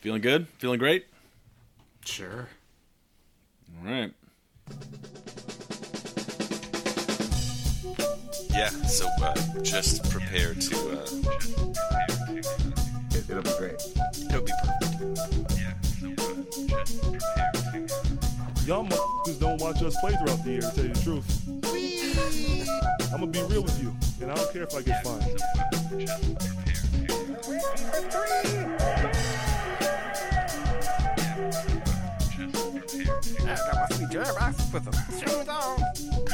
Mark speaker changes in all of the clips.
Speaker 1: Feeling good? Feeling great?
Speaker 2: Sure.
Speaker 1: All right.
Speaker 3: Yeah, so uh, just prepare to. Uh,
Speaker 2: It, it'll be great.
Speaker 3: it'll be perfect. Yeah, so uh, just prepare to.
Speaker 4: Y'all motherfuckers don't watch us play throughout the year, to tell you the truth. I'm gonna be real with you, and I don't care if I get fined.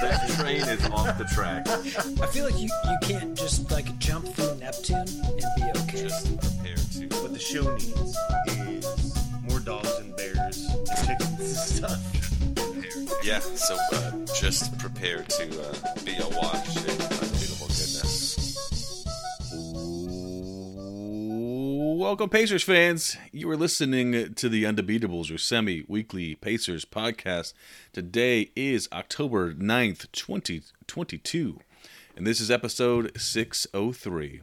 Speaker 3: That train is off the track.
Speaker 5: I feel like you, you can't just like jump through Neptune and be okay.
Speaker 3: Just prepare to.
Speaker 6: What the show needs is more dogs and bears and chickens and stuff.
Speaker 3: Yeah, so uh, just prepare to uh, be awash in
Speaker 1: Welcome, Pacers fans. You are listening to the Undebeatables, your semi weekly Pacers podcast. Today is October 9th, 2022, and this is episode 603.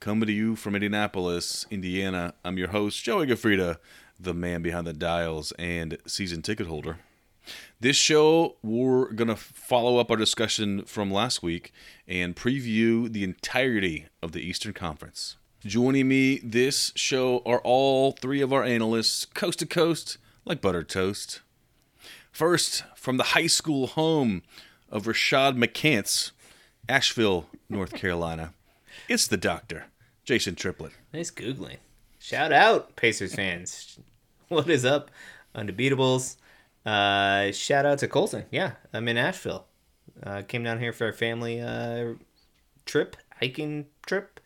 Speaker 1: Coming to you from Indianapolis, Indiana, I'm your host, Joey Gaffrida, the man behind the dials and season ticket holder. This show, we're going to follow up our discussion from last week and preview the entirety of the Eastern Conference. Joining me this show are all three of our analysts, coast to coast, like buttered toast. First, from the high school home of Rashad McCants, Asheville, North Carolina, it's the doctor, Jason Triplett.
Speaker 7: Nice googling. Shout out, Pacers fans. What is up, Undebeatables? Uh, shout out to Colson. Yeah, I'm in Asheville. Uh, came down here for a family uh, trip, hiking trip,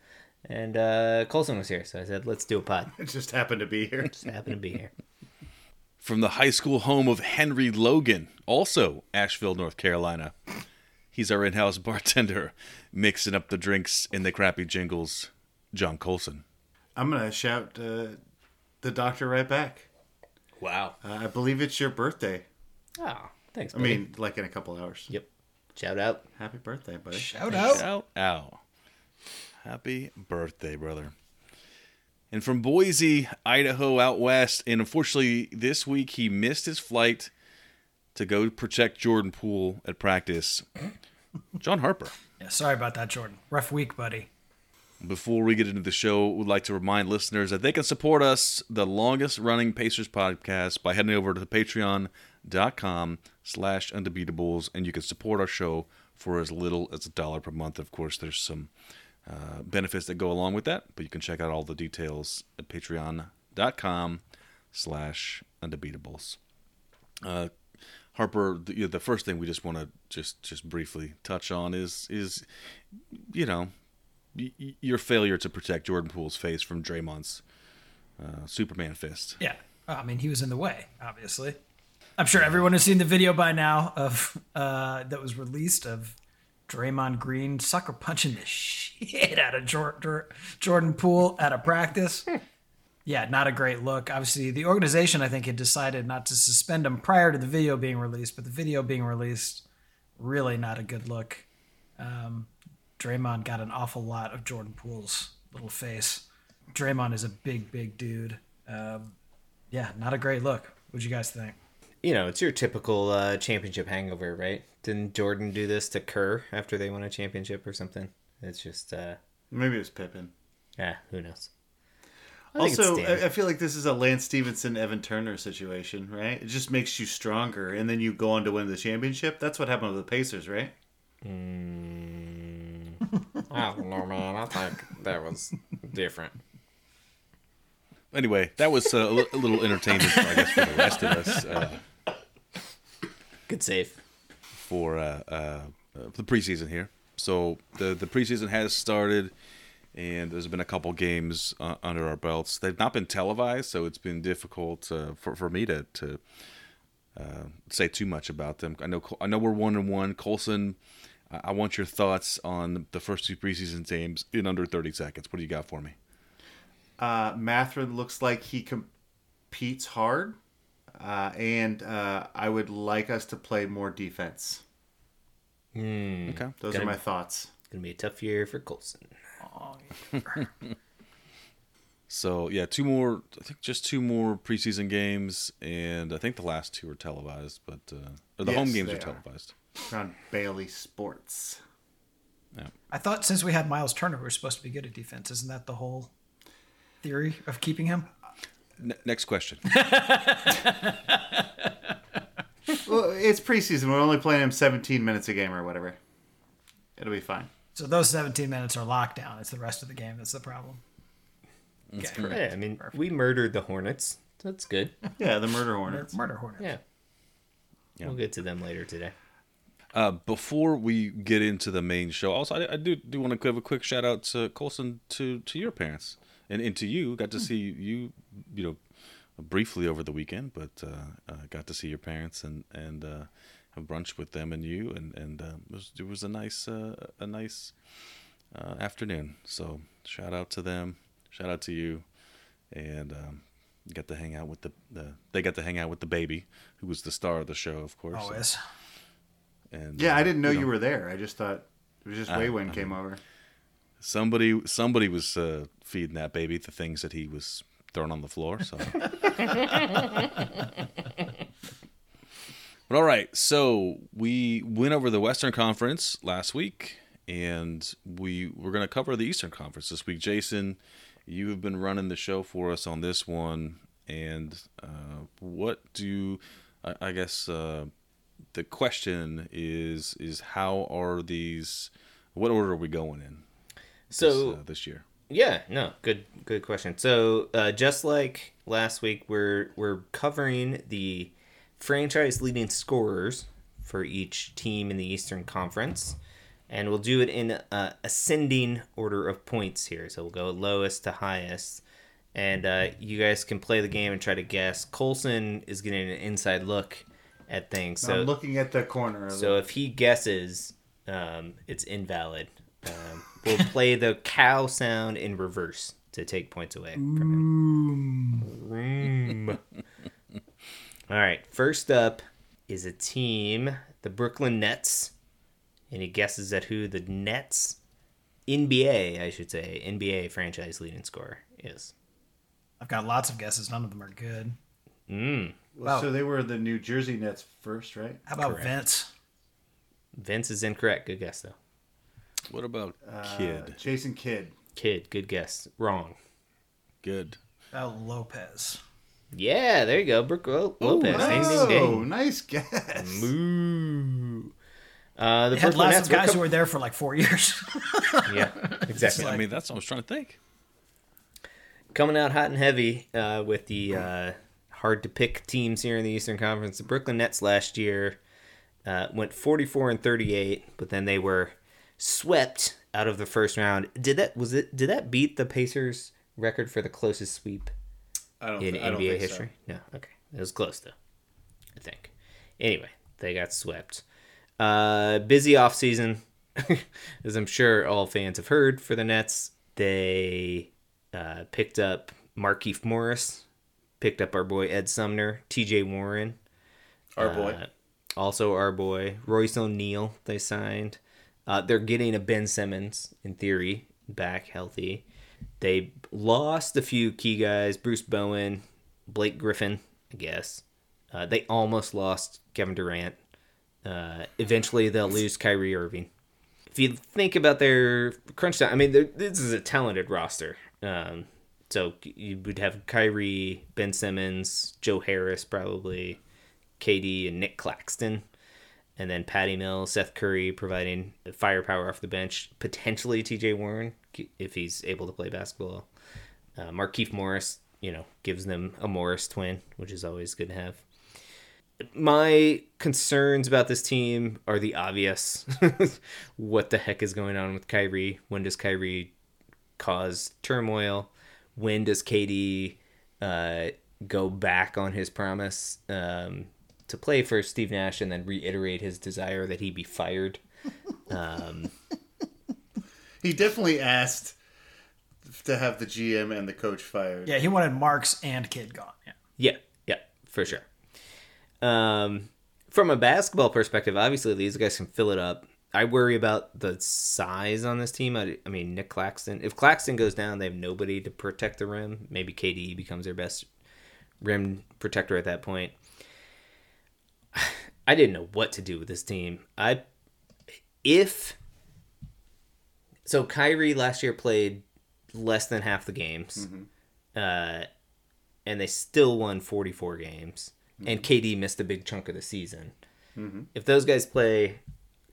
Speaker 7: and uh, Colson was here, so I said, "Let's do a pod."
Speaker 2: It just happened to be here.
Speaker 7: Just happened to be here.
Speaker 1: From the high school home of Henry Logan, also Asheville, North Carolina. He's our in house bartender, mixing up the drinks and the crappy jingles, John Colson.
Speaker 2: I'm gonna shout uh, the doctor right back.
Speaker 7: Wow.
Speaker 2: Uh, I believe it's your birthday.
Speaker 7: Oh, thanks.
Speaker 2: I mean, like in a couple hours.
Speaker 7: yep. Shout out.
Speaker 2: Happy birthday, buddy.
Speaker 5: Shout out.
Speaker 1: Shout out. Happy birthday, brother. And from Boise, Idaho, out west, and unfortunately, this week he missed his flight to go protect Jordan Poole at practice. John Harper.
Speaker 5: Yeah, sorry about that, Jordan. Rough week, buddy.
Speaker 1: Before we get into the show, we'd like to remind listeners that they can support us, the longest running Pacers podcast, by heading over to patreon.com slash undebeatables, and you can support our show for as little as a dollar per month. Of course, there's some uh, benefits that go along with that, but you can check out all the details at patreon.com slash undebeatables. Uh, Harper, the, you know, the first thing we just want to just just briefly touch on is is you know y- your failure to protect Jordan Poole's face from Draymond's uh, Superman fist.
Speaker 5: Yeah. I mean, he was in the way, obviously. I'm sure everyone has seen the video by now of uh, that was released of Draymond Green sucker punching the shit out of Jor- Jor- Jordan Poole at a practice. yeah, not a great look. Obviously, the organization I think had decided not to suspend him prior to the video being released, but the video being released, really not a good look. Um, Draymond got an awful lot of Jordan Poole's little face. Draymond is a big, big dude. Um, yeah, not a great look. What'd you guys think?
Speaker 7: You know, it's your typical uh, championship hangover, right? Didn't Jordan do this to Kerr after they won a championship or something? It's just, uh,
Speaker 2: Maybe it was Pippen.
Speaker 7: ah, who knows? I
Speaker 2: Also. I, I feel like this is a Lance Stephenson, Evan Turner situation, right? It just makes you stronger, and then you go on to win the championship. That's what happened with the Pacers, right?
Speaker 7: Mm, I don't know, man. I think that was different.
Speaker 1: Anyway, that was uh, a little entertainment, I guess, for the rest of us uh,
Speaker 7: Good save.
Speaker 1: for uh, uh, uh, the preseason here. So the the preseason has started, and there's been a couple games uh, under our belts. They've not been televised, so it's been difficult uh, for for me to to uh, say too much about them. I know I know we're one and one. Colson, I I want your thoughts on the first two preseason games in under 30 seconds. What do you got for me?
Speaker 2: Uh, Mathurin looks like he competes hard, uh, and uh, I would like us to play more defense.
Speaker 1: Okay.
Speaker 2: Those
Speaker 7: Gonna-
Speaker 2: are my thoughts.
Speaker 7: Gonna be a tough year for Colson.
Speaker 1: So yeah, two more. I think just two more preseason games, and I think the last two are televised, but uh, or the
Speaker 2: Yes,
Speaker 1: home games are
Speaker 2: are.
Speaker 1: televised.
Speaker 2: on Bally Sports. Yeah.
Speaker 5: I thought since we had Miles Turner, we were supposed to be good at defense. Isn't that the whole theory of keeping him?
Speaker 1: N- next question.
Speaker 2: Well, it's preseason. We're only playing him 17 minutes a game or whatever. It'll be fine.
Speaker 5: So those 17 minutes are lockdown. It's the rest of the game that's the problem. Okay.
Speaker 7: Yeah, I mean, we murdered the Hornets. That's good.
Speaker 2: Yeah, the Murder Hornets.
Speaker 5: Murder Hornets.
Speaker 7: Yeah. We'll get to them later today.
Speaker 1: Uh, before we get into the main show, also I, I do do want to give a quick shout out to Colson to to your parents and, into you. Got to see you, you know, briefly over the weekend, but uh, uh, got to see your parents and and uh, have brunch with them and you, and and uh, it, was, it was a nice uh, a nice uh, afternoon. So shout out to them, shout out to you, and um, got to hang out with the, the they got to hang out with the baby, who was the star of the show, of course.
Speaker 5: Always.
Speaker 1: And
Speaker 2: Yeah,
Speaker 1: uh,
Speaker 2: I didn't know you were there. I just thought it was just
Speaker 1: I-
Speaker 2: Waywin came over.
Speaker 1: Somebody somebody was uh, feeding that baby the things that he was throwing on the floor. So, but all right. So we went over the Western Conference last week, and we we're going to cover the Eastern Conference this week. Jason, you have been running the show for us on this one, and uh, what do I, I guess uh, the question is is how are these? What order are we going in?
Speaker 7: So,
Speaker 1: this, uh, this year.
Speaker 7: Yeah, no, good good question. So, uh, just like last week, we're we're covering the franchise leading scorers for each team in the Eastern Conference, and we'll do it in uh, ascending order of points here. So we'll go lowest to highest, and uh, you guys can play the game and try to guess. Colson is getting an inside look at things. So
Speaker 2: I'm looking at the corner of
Speaker 7: so
Speaker 2: it.
Speaker 7: if he guesses, um, it's invalid. Um, we'll play the cow sound in reverse to take points away from him. Room. All right. First up is a team, the Brooklyn Nets, Any guesses at who the Nets NBA, I should say, NBA franchise leading scorer is.
Speaker 5: I've got lots of guesses. None of them are good.
Speaker 7: Mm.
Speaker 2: Well, so they were the New Jersey Nets first, right?
Speaker 5: How about
Speaker 7: Correct.
Speaker 5: Vince?
Speaker 7: Vince is incorrect. Good guess though.
Speaker 1: What about
Speaker 2: Uh,
Speaker 1: Kidd?
Speaker 2: Jason Kidd.
Speaker 7: Kid, good guess. Wrong.
Speaker 1: Good.
Speaker 5: How about Lopez?
Speaker 7: Yeah, there you go. Brook Lo- Lopez. Ding, ding,
Speaker 2: Oh,
Speaker 7: ding.
Speaker 2: nice guess.
Speaker 7: Moo. Uh, the
Speaker 5: They had
Speaker 7: Brooklyn
Speaker 5: lots
Speaker 7: Nets
Speaker 5: of guys who were there for like four years.
Speaker 7: com- yeah, exactly.
Speaker 1: I mean, that's what I was trying to think.
Speaker 7: Coming out hot and heavy uh, with the uh, hard to pick teams here in the Eastern Conference. The Brooklyn Nets last year uh, went 44 and 38, but then they were swept out of the first round. Did that was it? Did that beat the Pacers record for the closest sweep
Speaker 2: I don't,
Speaker 7: in
Speaker 2: don't
Speaker 7: NBA
Speaker 2: think
Speaker 7: history? No. Okay. It was close though. I think. Anyway, they got swept. Uh busy off season, as I'm sure all fans have heard for the Nets. They uh, picked up Markieff Morris, picked up our boy Ed Sumner, TJ Warren,
Speaker 2: So. Our boy.
Speaker 7: uh, also our boy Royce O'Neale. They signed. Uh, they're getting a Ben Simmons in theory back healthy. They lost a few key guys: Bruce Bowen, Blake Griffin, I guess. Uh, they almost lost Kevin Durant. Uh, eventually, they'll lose Kyrie Irving. If you think about their crunch time, I mean, this is a talented roster. Um, so you would have Kyrie, Ben Simmons, Joe Harris, probably, KD, and Nick Claxton, and then Patty Mills, Seth Curry providing firepower off the bench. Potentially T.J. Warren if he's able to play basketball. Uh, Markieff Morris, you know, gives them a Morris twin, which is always good to have. My concerns about this team are the obvious. what the heck is going on with Kyrie? When does Kyrie cause turmoil? When does KD uh, go back on his promise um, to play for Steve Nash and then reiterate his desire that he be fired? Um,
Speaker 2: He definitely asked to have the GM and the coach fired.
Speaker 5: Yeah, he wanted Marks and Kidd gone. Yeah.
Speaker 7: Yeah, yeah, for sure. Um, from a basketball perspective, obviously these guys can fill it up. I worry about the size on this team. I, I mean, Nick Claxton. If Claxton goes down, they have nobody to protect the rim. Maybe KD becomes their best rim protector at that point. I didn't know what to do with this team. I if so, Kyrie last year played less than half the games, mm-hmm. uh, and they still won forty four games. Mm-hmm. And KD missed a big chunk of the season. Mm-hmm. If those guys play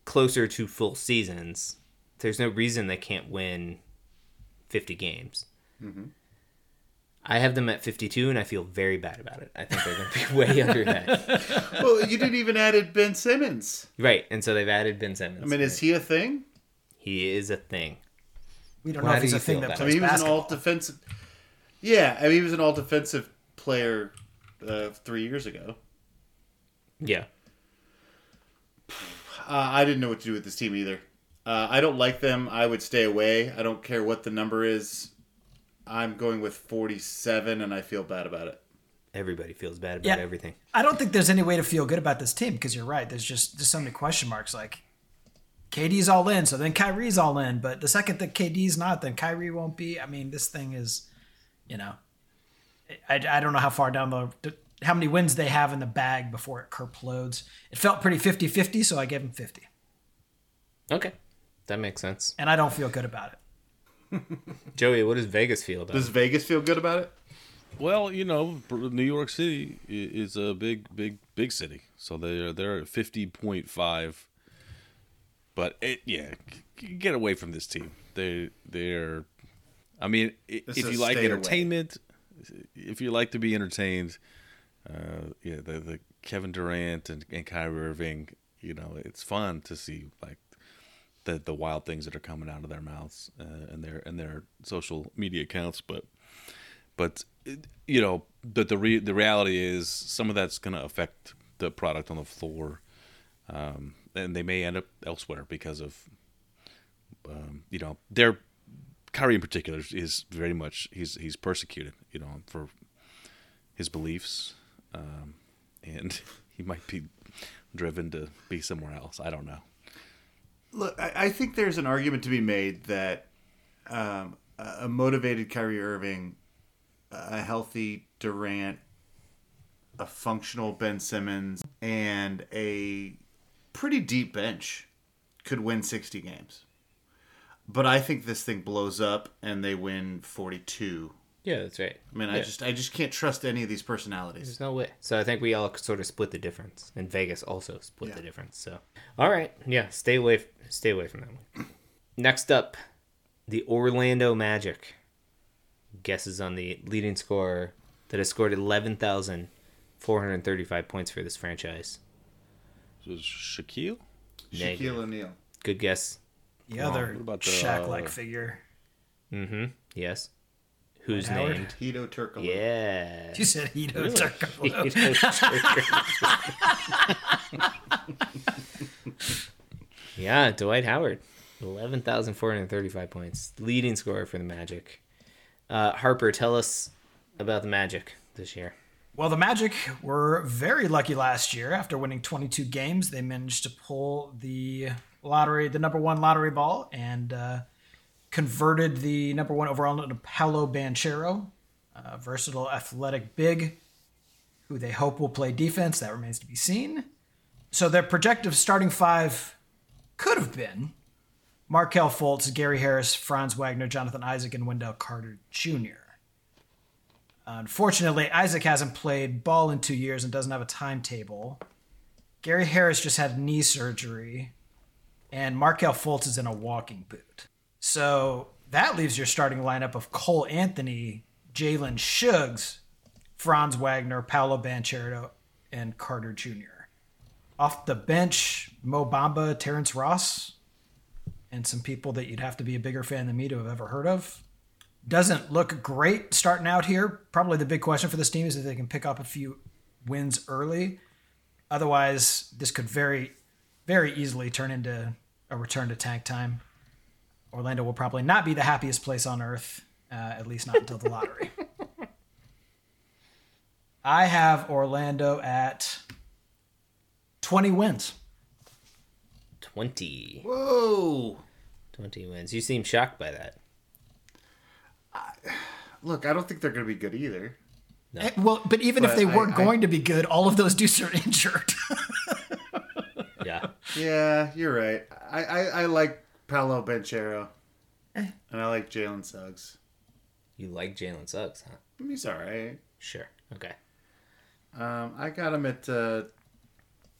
Speaker 7: closer to full seasons, there's no reason they can't win fifty games. I have them at 52, and I feel very bad about it. I think they're going to be way under that.
Speaker 2: well, you didn't even added Ben Simmons.
Speaker 7: Right, and so they've added Ben Simmons.
Speaker 2: I mean, is he a thing?
Speaker 7: He is a thing.
Speaker 5: We don't
Speaker 7: Well,
Speaker 5: know
Speaker 7: how
Speaker 5: if he's
Speaker 7: do
Speaker 5: a
Speaker 7: you
Speaker 5: thing that
Speaker 7: about
Speaker 2: I
Speaker 5: plays
Speaker 2: mean, he was an all defensive. Yeah, I mean, he was an all defensive player uh, three years ago.
Speaker 7: Yeah.
Speaker 2: Uh, I didn't know what to do with this team either. Uh, I don't like them. I would stay away. I don't care what the number is. I'm going with 47, and I feel bad about it.
Speaker 7: Everybody feels bad about
Speaker 5: Yeah.
Speaker 7: everything.
Speaker 5: I don't think there's any way to feel good about this team because you're right. There's just there's so many question marks. Like KD's all in, so then Kyrie's all in. But the second that KD's not, then Kyrie won't be. I mean, this thing is, you know, I, I don't know how far down the how many wins they have in the bag before it kerplodes. It felt pretty 50-50, so I gave him 50,
Speaker 7: Okay. That makes sense.
Speaker 5: and I don't feel good about it.
Speaker 7: Joey, what does Vegas feel about
Speaker 2: Does
Speaker 7: it?
Speaker 2: Vegas feel good about it?
Speaker 1: Well, you know, New York City is a big, big, big city, so they're they're at fifty point five. But it, yeah, get away from this team. They they're, I mean, i-
Speaker 2: This
Speaker 1: if you like
Speaker 2: stay away.
Speaker 1: entertainment, if you like to be entertained, uh, yeah, the the Kevin Durant and, and Kyrie Irving, you know, it's fun to see like the the wild things that are coming out of their mouths uh, and their and their social media accounts, but but you know the the re- the reality is some of that's going to affect the product on the floor, um, and they may end up elsewhere because of um, you know their Kyrie in particular is very much he's he's persecuted you know for his beliefs, um, and he might be driven to be somewhere else. I don't know.
Speaker 2: Look, I, I think there's an argument to be made that um, a motivated Kyrie Irving, a healthy Durant, a functional Ben Simmons, and a pretty deep bench could win 60 games. But I think this thing blows up and they win 42.
Speaker 7: Yeah, that's right.
Speaker 2: I mean, I just I just can't trust any of these personalities.
Speaker 7: There's no way. So I think we all sort of split the difference, and Vegas also split
Speaker 2: Yeah.
Speaker 7: the difference. So, all right, yeah, stay away, stay away from that one. Next up, the Orlando Magic. Guesses on the leading scorer that has scored eleven thousand four hundred thirty-five points for this franchise.
Speaker 1: So is Shaquille?
Speaker 7: Negative.
Speaker 2: Shaquille O'Neal.
Speaker 7: Good guess.
Speaker 5: The other
Speaker 1: what about the,
Speaker 5: Shaq-like
Speaker 1: uh,
Speaker 5: figure.
Speaker 7: Mm-hmm. Yes. Who's
Speaker 5: Howard?
Speaker 7: named?
Speaker 2: Hedo Turkoglu.
Speaker 7: Yeah.
Speaker 5: You said Hedo Turkoglu.
Speaker 7: yeah, Dwight Howard, eleven thousand four hundred thirty-five points, leading scorer for the Magic. Uh, Harper, tell us about the Magic this year.
Speaker 5: Well, the Magic were very lucky last year. After winning 22 games, they managed to pull the lottery, the number one lottery ball, and uh, converted the number one overall into Paolo Banchero, a versatile, athletic big, who they hope will play defense. That remains to be seen. So their projected starting five could have been Markelle Fultz, Gary Harris, Franz Wagner, Jonathan Isaac, and Wendell Carter Jr. Unfortunately, Isaac hasn't played ball in two years and doesn't have a timetable. Gary Harris just had knee surgery, and Markelle Fultz is in a walking boot. So that leaves your starting lineup of Cole Anthony, Jalen Suggs, Franz Wagner, Paolo Banchero, and Carter Jr. Off the bench, Mo Bamba, Terrence Ross, and some people that you'd have to be a bigger fan than me to have ever heard of doesn't look great starting out here. Probably the big question for this team is if they can pick up a few wins early. Otherwise, this could very, very easily turn into a return to tank time. Orlando will probably not be the happiest place on earth, uh, at least not until the lottery. I have Orlando at 20 wins.
Speaker 7: 20.
Speaker 2: Whoa!
Speaker 7: 20 wins. You seem shocked by that.
Speaker 2: Look, I don't think they're going to be good either.
Speaker 5: Eh, Well, but even if they
Speaker 2: I-
Speaker 5: weren't
Speaker 2: I-
Speaker 5: going to be good, all of those dudes are injured.
Speaker 7: Yeah.
Speaker 2: Yeah, you're right. I, I, I like Paolo Banchero. And I like Jalen Suggs.
Speaker 7: You like Jalen Suggs, huh?
Speaker 2: He's all right.
Speaker 7: Sure. Okay.
Speaker 2: Um, I got him at uh,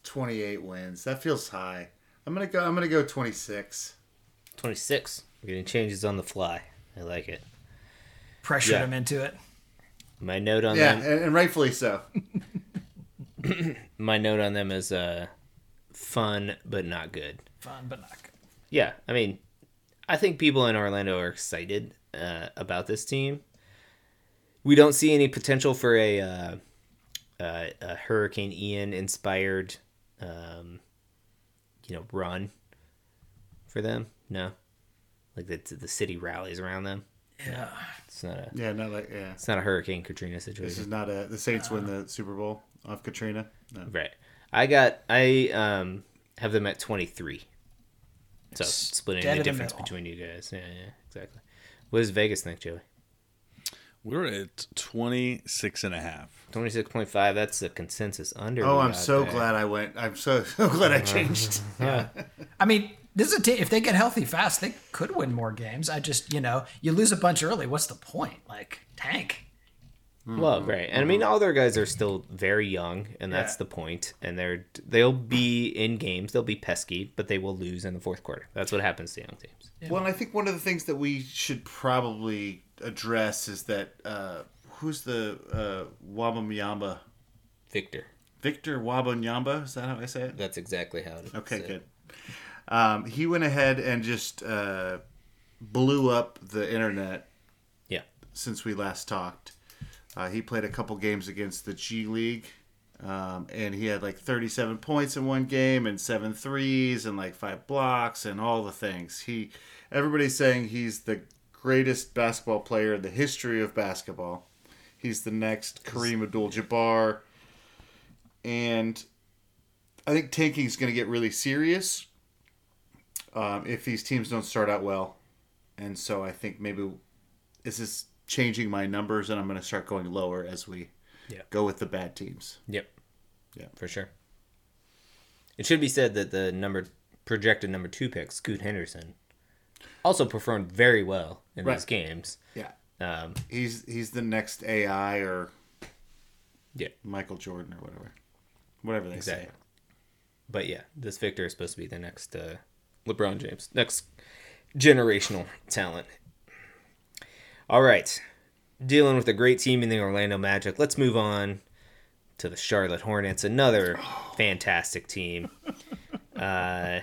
Speaker 2: 28 wins. That feels high. I'm gonna go. I'm gonna go 26.
Speaker 7: 26. We're getting changes on the fly. I like it.
Speaker 5: Pressured
Speaker 7: Yeah.
Speaker 5: him into it.
Speaker 7: My note on
Speaker 2: Yeah,
Speaker 7: them.
Speaker 2: and, and rightfully so.
Speaker 7: My note on them is uh, fun but not good.
Speaker 5: Fun, but not good.
Speaker 7: Yeah, I mean, I think people in Orlando are excited uh, about this team. We don't see any potential for a, uh, uh, a Hurricane Ian inspired, um, you know, run for them. No, like the the city rallies around them.
Speaker 5: Yeah.
Speaker 7: It's not a
Speaker 2: Yeah, not like yeah.
Speaker 7: it's not a Hurricane Katrina situation.
Speaker 2: This is not a. The Saints win the Super Bowl off Katrina. No.
Speaker 7: Right. I got I um have them at twenty three. So splitting
Speaker 5: Dead
Speaker 7: the
Speaker 5: in the
Speaker 7: difference
Speaker 5: middle.
Speaker 7: between you guys. Yeah, yeah, exactly. What does Vegas think, Joey?
Speaker 1: We're at 26 and a half.
Speaker 7: Twenty six point five. That's the consensus under.
Speaker 2: Oh, I'm so
Speaker 7: there.
Speaker 2: glad I went. I'm so so glad I changed. yeah.
Speaker 5: I mean, this is a team. If they get healthy fast, they could win more games. I just, you know, you lose a bunch early. What's the point? Like tank.
Speaker 7: Well, right, and I mean all their guys are still very young, and that's
Speaker 5: Yeah.
Speaker 7: the point. And they're they'll be in games. They'll be pesky, but they will lose in the fourth quarter. That's what happens to young teams.
Speaker 2: Well, I think one of the things that we should probably address is that uh, who's the uh, Wabanyamba?
Speaker 7: Victor.
Speaker 2: Victor Wabanyamba? Is that how I say it?
Speaker 7: That's exactly how it is.
Speaker 2: Okay, good. Um, he went ahead and just uh, blew up the internet
Speaker 7: Yeah.
Speaker 2: since we last talked. Uh, he played a couple games against the G League, um, and he had like 37 points in one game and seven threes and like five blocks and all the things. He, everybody's saying he's the greatest basketball player in the history of basketball. He's the next Kareem Abdul-Jabbar, and I think tanking is going to get really serious um, if these teams don't start out well. And so I think maybe this is changing my numbers, and I'm going to start going lower as we
Speaker 7: Yeah.
Speaker 2: go with the bad teams.
Speaker 7: Yep.
Speaker 2: Yeah.
Speaker 7: For sure. It should be said that the number projected number two pick, Scoot Henderson, also performed very well in
Speaker 2: Right.
Speaker 7: these games.
Speaker 2: Yeah,
Speaker 7: Um,
Speaker 2: he's he's the next AI or
Speaker 7: yeah,
Speaker 2: Michael Jordan or whatever, whatever they
Speaker 7: exactly.
Speaker 2: say.
Speaker 7: But yeah, this Victor is supposed to be the next uh, LeBron James, next generational talent. All right, dealing with a great team in the Orlando Magic. Let's move on to the Charlotte Hornets, another fantastic team. Uh,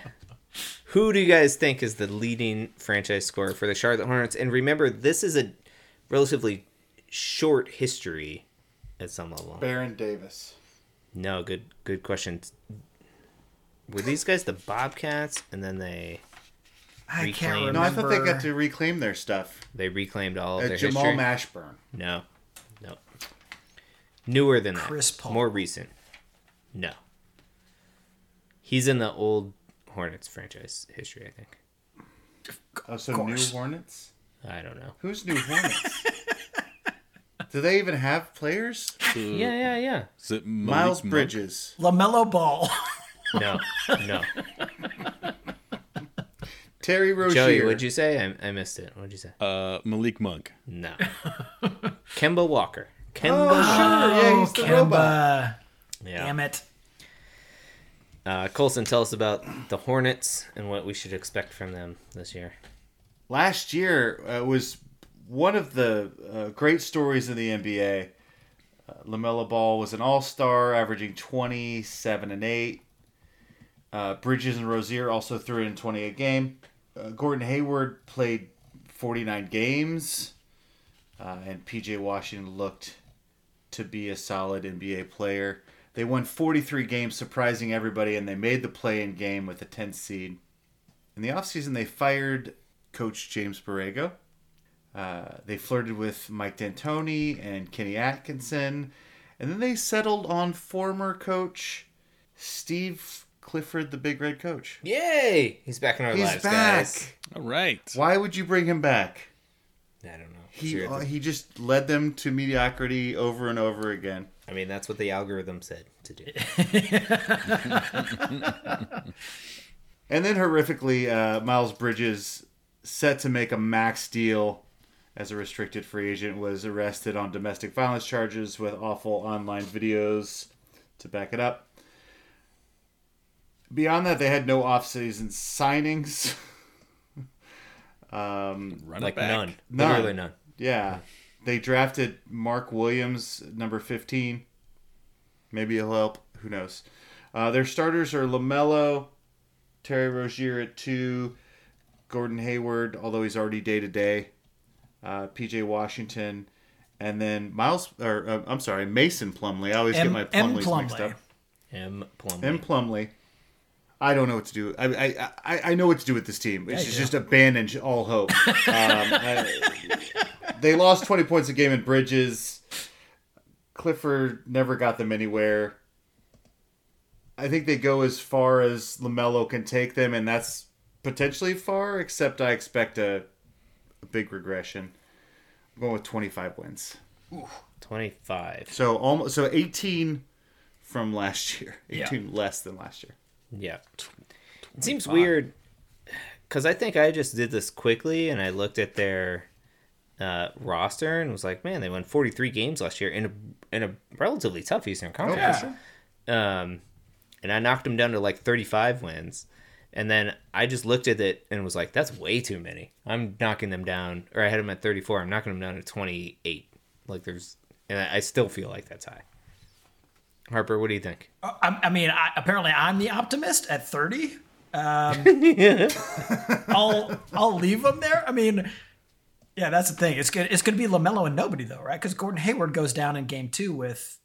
Speaker 7: who do you guys think is the leading franchise scorer for the Charlotte Hornets? And remember, this is a relatively short history at some level.
Speaker 2: Baron Davis.
Speaker 7: No, good good question. Were these guys the Bobcats and then they
Speaker 5: I
Speaker 7: Reclaim.
Speaker 5: can't remember. No.
Speaker 2: I thought they got to reclaim their stuff.
Speaker 7: they reclaimed all of
Speaker 2: Uh,
Speaker 7: their
Speaker 2: Jamal
Speaker 7: history?
Speaker 2: Mashburn.
Speaker 7: No. No. Newer than that.
Speaker 5: Chris Paul.
Speaker 7: More recent. No. He's in the old Hornets franchise history, I think.
Speaker 2: Oh, so New. Hornets.
Speaker 7: I don't know.
Speaker 2: Who's New Hornets? Do they even have players?
Speaker 7: Yeah, yeah, yeah.
Speaker 1: Is it
Speaker 2: Miles Bridges.
Speaker 5: Lamelo Ball.
Speaker 7: No, no.
Speaker 2: Terry Rozier.
Speaker 7: Joey, what'd you say? I, I missed it. What'd you say?
Speaker 1: Uh, Malik Monk.
Speaker 7: No. Kemba Walker. Kemba
Speaker 2: Oh, sure. Yeah, he's the robot.
Speaker 5: Kemba.
Speaker 7: Yeah.
Speaker 5: Damn it.
Speaker 7: Uh, Colson, tell us about the Hornets and what we should expect from them this year.
Speaker 2: last year uh, was one of the uh, great stories in the NBA. Uh, LaMelo Ball was an All Star, averaging twenty seven and eight. Uh, Bridges and Rozier also threw in twenty a game. Uh, Gordon Hayward played forty nine games, uh, and PJ Washington looked to be a solid NBA player. They won 43 games, surprising everybody, and they made the play in game with a 10 seed. In the offseason, they fired coach James Borrego. Uh, they flirted with Mike D'Antoni and Kenny Atkinson. And then they settled on former coach Steve Clifford, the big red coach.
Speaker 7: Yay! He's back in our
Speaker 2: He's
Speaker 7: lives,
Speaker 2: back.
Speaker 7: guys.
Speaker 1: All right.
Speaker 2: Why would you bring him back?
Speaker 7: I don't know.
Speaker 2: He uh, he just led them to mediocrity over and over again.
Speaker 7: I mean, that's what the algorithm said to do.
Speaker 2: And then horrifically, uh, Miles Bridges, set to make a max deal as a restricted free agent, was arrested on domestic violence charges with awful online videos to back it up. Beyond that, they had no off-season signings. um,
Speaker 1: Run
Speaker 7: like
Speaker 1: back.
Speaker 7: none.
Speaker 2: None.
Speaker 7: Literally none.
Speaker 2: yeah, they drafted Mark Williams, number fifteen. Maybe he'll help. Who knows? Uh, their starters are Lamelo, Terry Rozier at two, Gordon Hayward, although he's already day to day, PJ Washington, and then Miles. Or uh, I'm sorry, Mason Plumlee. I always
Speaker 5: M-
Speaker 2: get my
Speaker 5: M.
Speaker 2: Plumlees mixed up.
Speaker 7: M. Plumlee.
Speaker 2: M. Plumlee. I don't know what to do. I I, I, I know what to do with this team. It's
Speaker 5: you
Speaker 2: just,
Speaker 5: do.
Speaker 2: just abandon all hope. um, I- they lost 20 points a game in Bridges. Clifford never got them anywhere. I think they go as far as LaMelo can take them, and that's potentially far, except I expect a, a big regression. I'm going with 25 wins.
Speaker 7: 25.
Speaker 2: So almost so 18 from last year.
Speaker 5: Yeah.
Speaker 2: 18 less than last year.
Speaker 7: Yeah. It seems weird because I think I just did this quickly and I looked at their uh, roster and was like, man, they won 43 games last year in a, in a relatively tough Eastern Conference. Um, and I knocked them down to like 35 wins. And then I just looked at it and was like, that's way too many. I'm knocking them down, or I had them at 34. I'm knocking them down to 28. Like there's, and I still feel like that's high. Harper, what do you think?
Speaker 5: I, I mean, I, apparently I'm the optimist at 30. Um, I'll I'll leave him there. I mean, yeah, that's the thing. It's good. It's going to be Lamelo and nobody though, right? Because Gordon Hayward goes down in game two with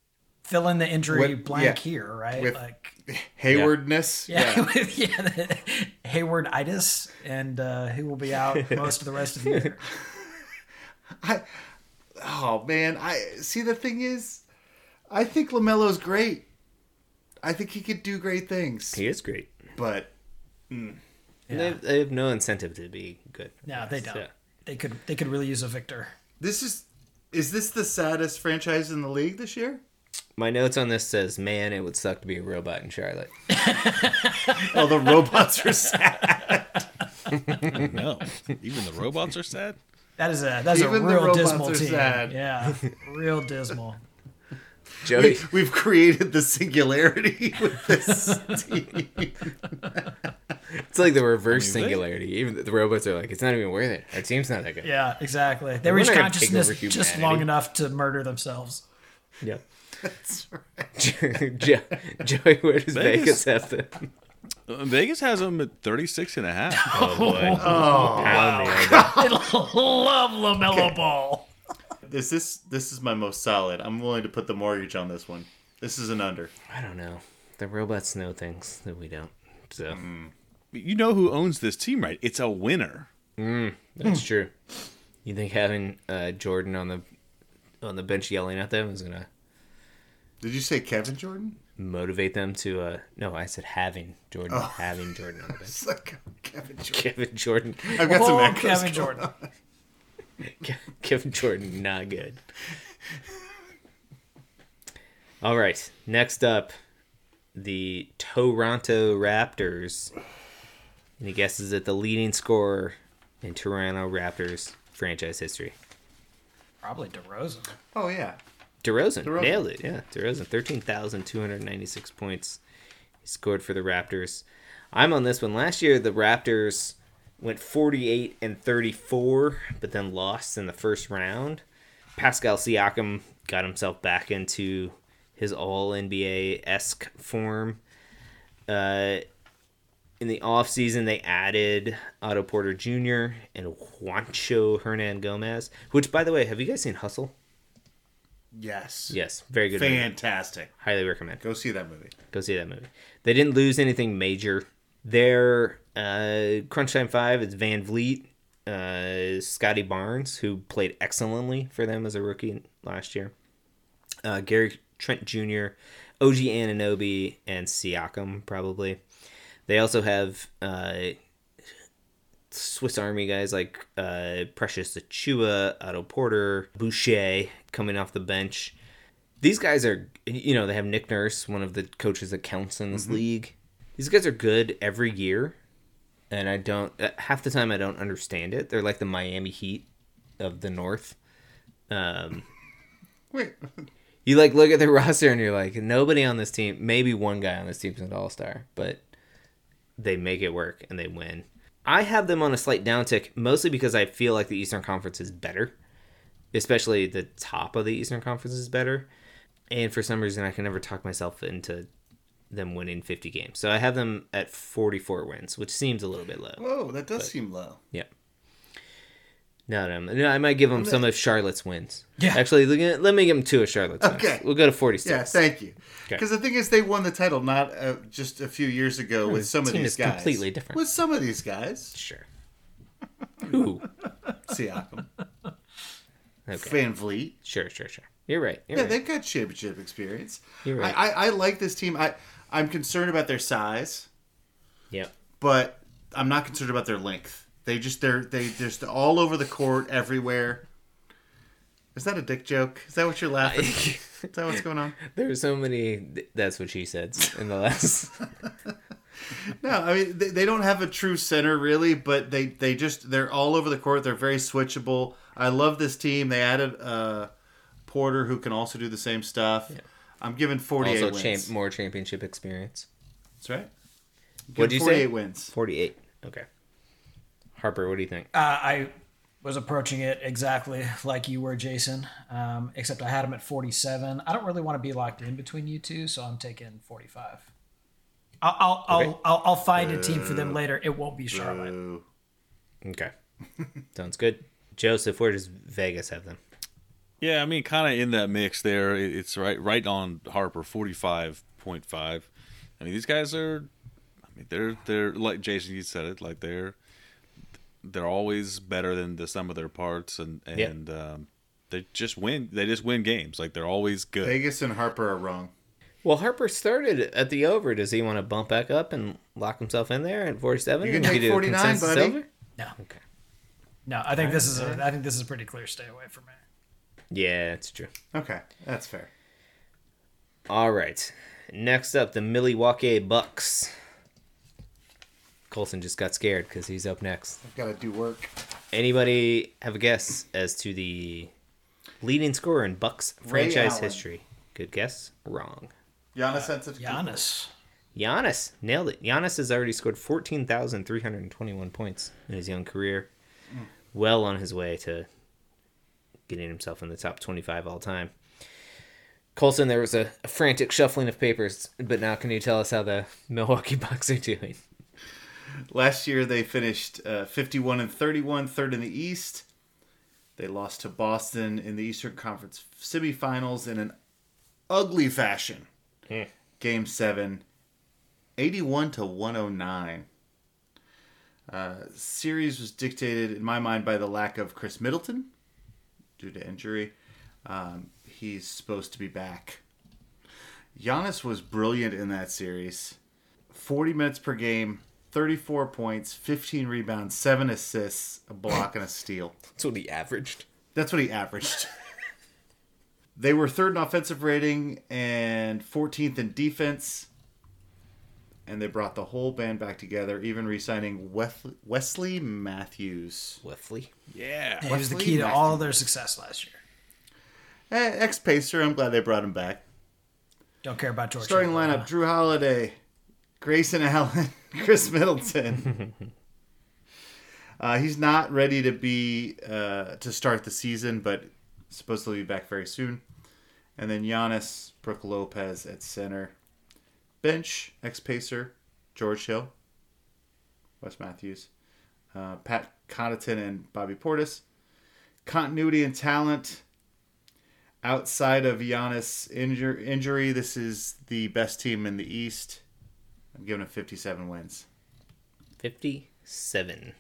Speaker 5: fill in the injury
Speaker 2: With-
Speaker 5: blank
Speaker 2: yeah,
Speaker 5: here, right?
Speaker 2: with-
Speaker 5: like
Speaker 2: Haywardness.
Speaker 5: yeah, with, yeah, the Hayward-itis, and uh, he will be out most of the rest of the year.
Speaker 2: I, oh man, I see. The thing is, I think Lamelo's great. I think he could do great things,
Speaker 7: He is great.
Speaker 2: but mm.
Speaker 7: And They, have, they have no incentive to be good.
Speaker 5: No, they don't.
Speaker 7: Yeah.
Speaker 5: They could they could really use a victor.
Speaker 2: this is is this the saddest franchise in the league this year?
Speaker 7: My notes on this says, "Man, it would suck to be a robot in Charlotte."
Speaker 2: Oh, the robots are sad.
Speaker 1: No, even the robots are sad.
Speaker 5: That is a that's a real dismal
Speaker 2: are
Speaker 5: team.
Speaker 2: sad.
Speaker 5: Yeah, real dismal.
Speaker 7: Joey,
Speaker 2: We, we've created the singularity with this team.
Speaker 7: it's like the reverse
Speaker 1: I mean, they-
Speaker 7: singularity. Even the robots are like, "It's not even worth it. Our team's not that good."
Speaker 5: Yeah, exactly. They
Speaker 7: We're
Speaker 5: reach
Speaker 7: not gonna take
Speaker 5: consciousness just long enough to murder themselves.
Speaker 7: Yep.
Speaker 2: That's right.
Speaker 7: Joey, where does
Speaker 1: Vegas.
Speaker 7: Vegas have them?
Speaker 1: Uh, Vegas has them at 36 and a half.
Speaker 7: Oh boy! Pound the under.
Speaker 5: I love Lamelo Ball.
Speaker 2: This this this is my most solid. I'm willing to put the mortgage on this one. This is an under.
Speaker 7: I don't know. The robots know things that we don't. So
Speaker 1: You know who owns this team, right? It's a winner.
Speaker 7: that's true. You think having uh, Jordan on the on the bench yelling at them is gonna
Speaker 2: Did you say Kevin Jordan?
Speaker 7: motivate them to? uh No, I said having Jordan. Having Jordan on the bench.
Speaker 2: It's like Kevin Jordan.
Speaker 7: Kevin Jordan.
Speaker 2: I've got some
Speaker 5: Oh,
Speaker 2: echoes
Speaker 5: Kevin Jordan.
Speaker 2: on.
Speaker 7: Kevin Jordan, not good. All right, next up, the Toronto Raptors. Any guesses at the leading scorer in Toronto Raptors franchise history?
Speaker 5: Probably DeRozan.
Speaker 2: Oh yeah.
Speaker 7: DeRozan,
Speaker 2: DeRozan.
Speaker 7: nailed it. Yeah, DeRozan, thirteen thousand two hundred ninety-six points. He scored for the Raptors. I'm on this one. Last year, the Raptors went 48 and 34, but then lost in the first round. Pascal Siakam got himself back into his All NBA esque form. Uh, in the offseason, they added Otto Porter Jr. and Juancho Hernangomez. Which, by the way, have you guys seen Hustle?
Speaker 2: Yes.
Speaker 7: Yes, very good. movie.
Speaker 2: Fantastic.
Speaker 7: Highly recommend.
Speaker 2: Go see that movie.
Speaker 7: Go see that movie. They didn't lose anything major. Their uh, Crunch Time Five is VanVleet, uh, Scottie Barnes, who played excellently for them as a rookie last year. Uh, Gary Trent Jr., OG Anunoby, and Siakam probably. They also have uh, Swiss Army guys like uh, Precious Achiuwa, Otto Porter, Boucher coming off the bench. These guys are, you know, they have Nick Nurse, one of the coaches that counts in this league. These guys are good every year, and I don't uh, half the time I don't understand it. They're like the Miami Heat of the North. Um,
Speaker 2: Wait,
Speaker 7: you like look at the roster and you're like, nobody on this team, maybe one guy on this team's an all star, but they make it work and they win. I have them on a slight downtick, mostly because I feel like the Eastern Conference is better, especially the top of the Eastern Conference is better. And for some reason, I can never talk myself into them winning 50 games. So I have them at 44 wins, which seems a little bit low.
Speaker 2: whoa, that does seem low.
Speaker 7: Yeah. No, no, no, I might give them some of Charlotte's wins.
Speaker 5: Yeah.
Speaker 7: Actually, let me give them two of Charlotte's
Speaker 2: Okay.
Speaker 7: wins. We'll go to 46.
Speaker 2: Yeah, thank you.
Speaker 7: Okay.
Speaker 2: Because the thing is, they won the title not uh, just a few years ago with
Speaker 7: the
Speaker 2: some of these guys.
Speaker 7: completely different.
Speaker 2: With some of these guys,
Speaker 7: Sure. Who?
Speaker 2: Siakam,
Speaker 7: Okay.
Speaker 2: Van Vliet.
Speaker 7: Sure, sure, sure. You're right. You're
Speaker 2: Yeah,
Speaker 7: right.
Speaker 2: they've got championship experience.
Speaker 7: You're right.
Speaker 2: I, I, I like this team. I I'm concerned about their size,
Speaker 7: Yep.
Speaker 2: but I'm not concerned about their length. They just they're they just all over the court, everywhere. Is that a dick joke? Is that what you're laughing? Is that what's going on?
Speaker 7: There are so many. That's what she said in the last.
Speaker 2: No, I mean they, they don't have a true center really, but they they just they're all over the court. They're very switchable. I love this team. They added uh, Porter, who can also do the same stuff. I'm giving 48
Speaker 7: also,
Speaker 2: wins.
Speaker 7: champ, more championship experience.
Speaker 2: That's right.
Speaker 7: What'd you say?
Speaker 2: 48 wins.
Speaker 7: 48. Okay. Harper, what do you think?
Speaker 5: Uh, I was approaching it exactly like you were, Jason, um, except I had him at 47. I don't really want to be locked in between you two, so I'm taking 45. I'll I'll,
Speaker 7: Okay.
Speaker 5: I'll, I'll, I'll find a team for them later. It won't be Charlotte.
Speaker 2: Ooh.
Speaker 7: Okay. Sounds good. Joseph, where does Vegas have them?
Speaker 1: Yeah, I mean, kind of in that mix there. It's right, right on Harper, forty-five point five. I mean, these guys are. I mean, they're they're like Jason. You said it. Like they're they're always better than the sum of their parts, and
Speaker 7: Yeah.
Speaker 1: and um, they just win. They just win games. Like they're always good.
Speaker 2: Vegas and Harper are wrong.
Speaker 7: Well, Harper started at the over. Does he want to bump back up and lock himself in there at 47?
Speaker 2: You can take 49, buddy.
Speaker 7: over?
Speaker 5: No,
Speaker 7: Okay.
Speaker 5: no. I think this is a. I think this is a pretty clear stay away from me.
Speaker 7: Yeah, it's true.
Speaker 2: Okay, that's fair.
Speaker 7: All right. Next up, the Milwaukee Bucks. Colson just got scared because he's up next.
Speaker 2: I've got to do work.
Speaker 7: Anybody have a guess as to the leading scorer in Bucks
Speaker 2: Ray
Speaker 7: franchise
Speaker 2: Allen.
Speaker 7: history? Good guess. Wrong.
Speaker 2: Giannis Antetokounmpo.
Speaker 5: Uh, Giannis.
Speaker 7: Giannis nailed it. Giannis has already scored 14,321 points in his young career. Mm. Well on his way to getting himself in the top 25 all time. Colson, there was a, a frantic shuffling of papers, but now can you tell us how the Milwaukee Bucks are doing?
Speaker 2: Last year they finished uh, 51 and 31, third in the East. They lost to Boston in the Eastern Conference semifinals in an ugly fashion. Game seven, 81 to 109. Uh, series was dictated, in my mind, by the lack of Khris Middleton due to injury. Um, he's supposed to be back. Giannis was brilliant in that series. 40 minutes per game, 34 points, 15 rebounds, 7 assists, a block, and a steal.
Speaker 7: That's what he averaged.
Speaker 2: That's what he averaged. they were third in offensive rating and 14th in defense. And they brought the whole band back together, even re signing Wesley Matthews.
Speaker 7: Wesley.
Speaker 1: Yeah.
Speaker 5: He was the
Speaker 2: Wesley
Speaker 5: key to
Speaker 2: Matthews.
Speaker 5: all their success last year.
Speaker 2: Ex Pacer, I'm glad they brought him back.
Speaker 5: Don't care about George.
Speaker 2: Starting
Speaker 5: Hill,
Speaker 2: lineup. Jrue Holiday, Grayson Allen, Khris Middleton. uh, he's not ready to be uh, to start the season, but supposedly be back very soon. And then Giannis, Brook Lopez at center. Bench: ex Pacer, George Hill, Wes Matthews, uh, Pat Connaughton, and Bobby Portis. Continuity and talent outside of Giannis injur- injury, this is the best team in the East. I'm giving it 57 wins.
Speaker 7: 57.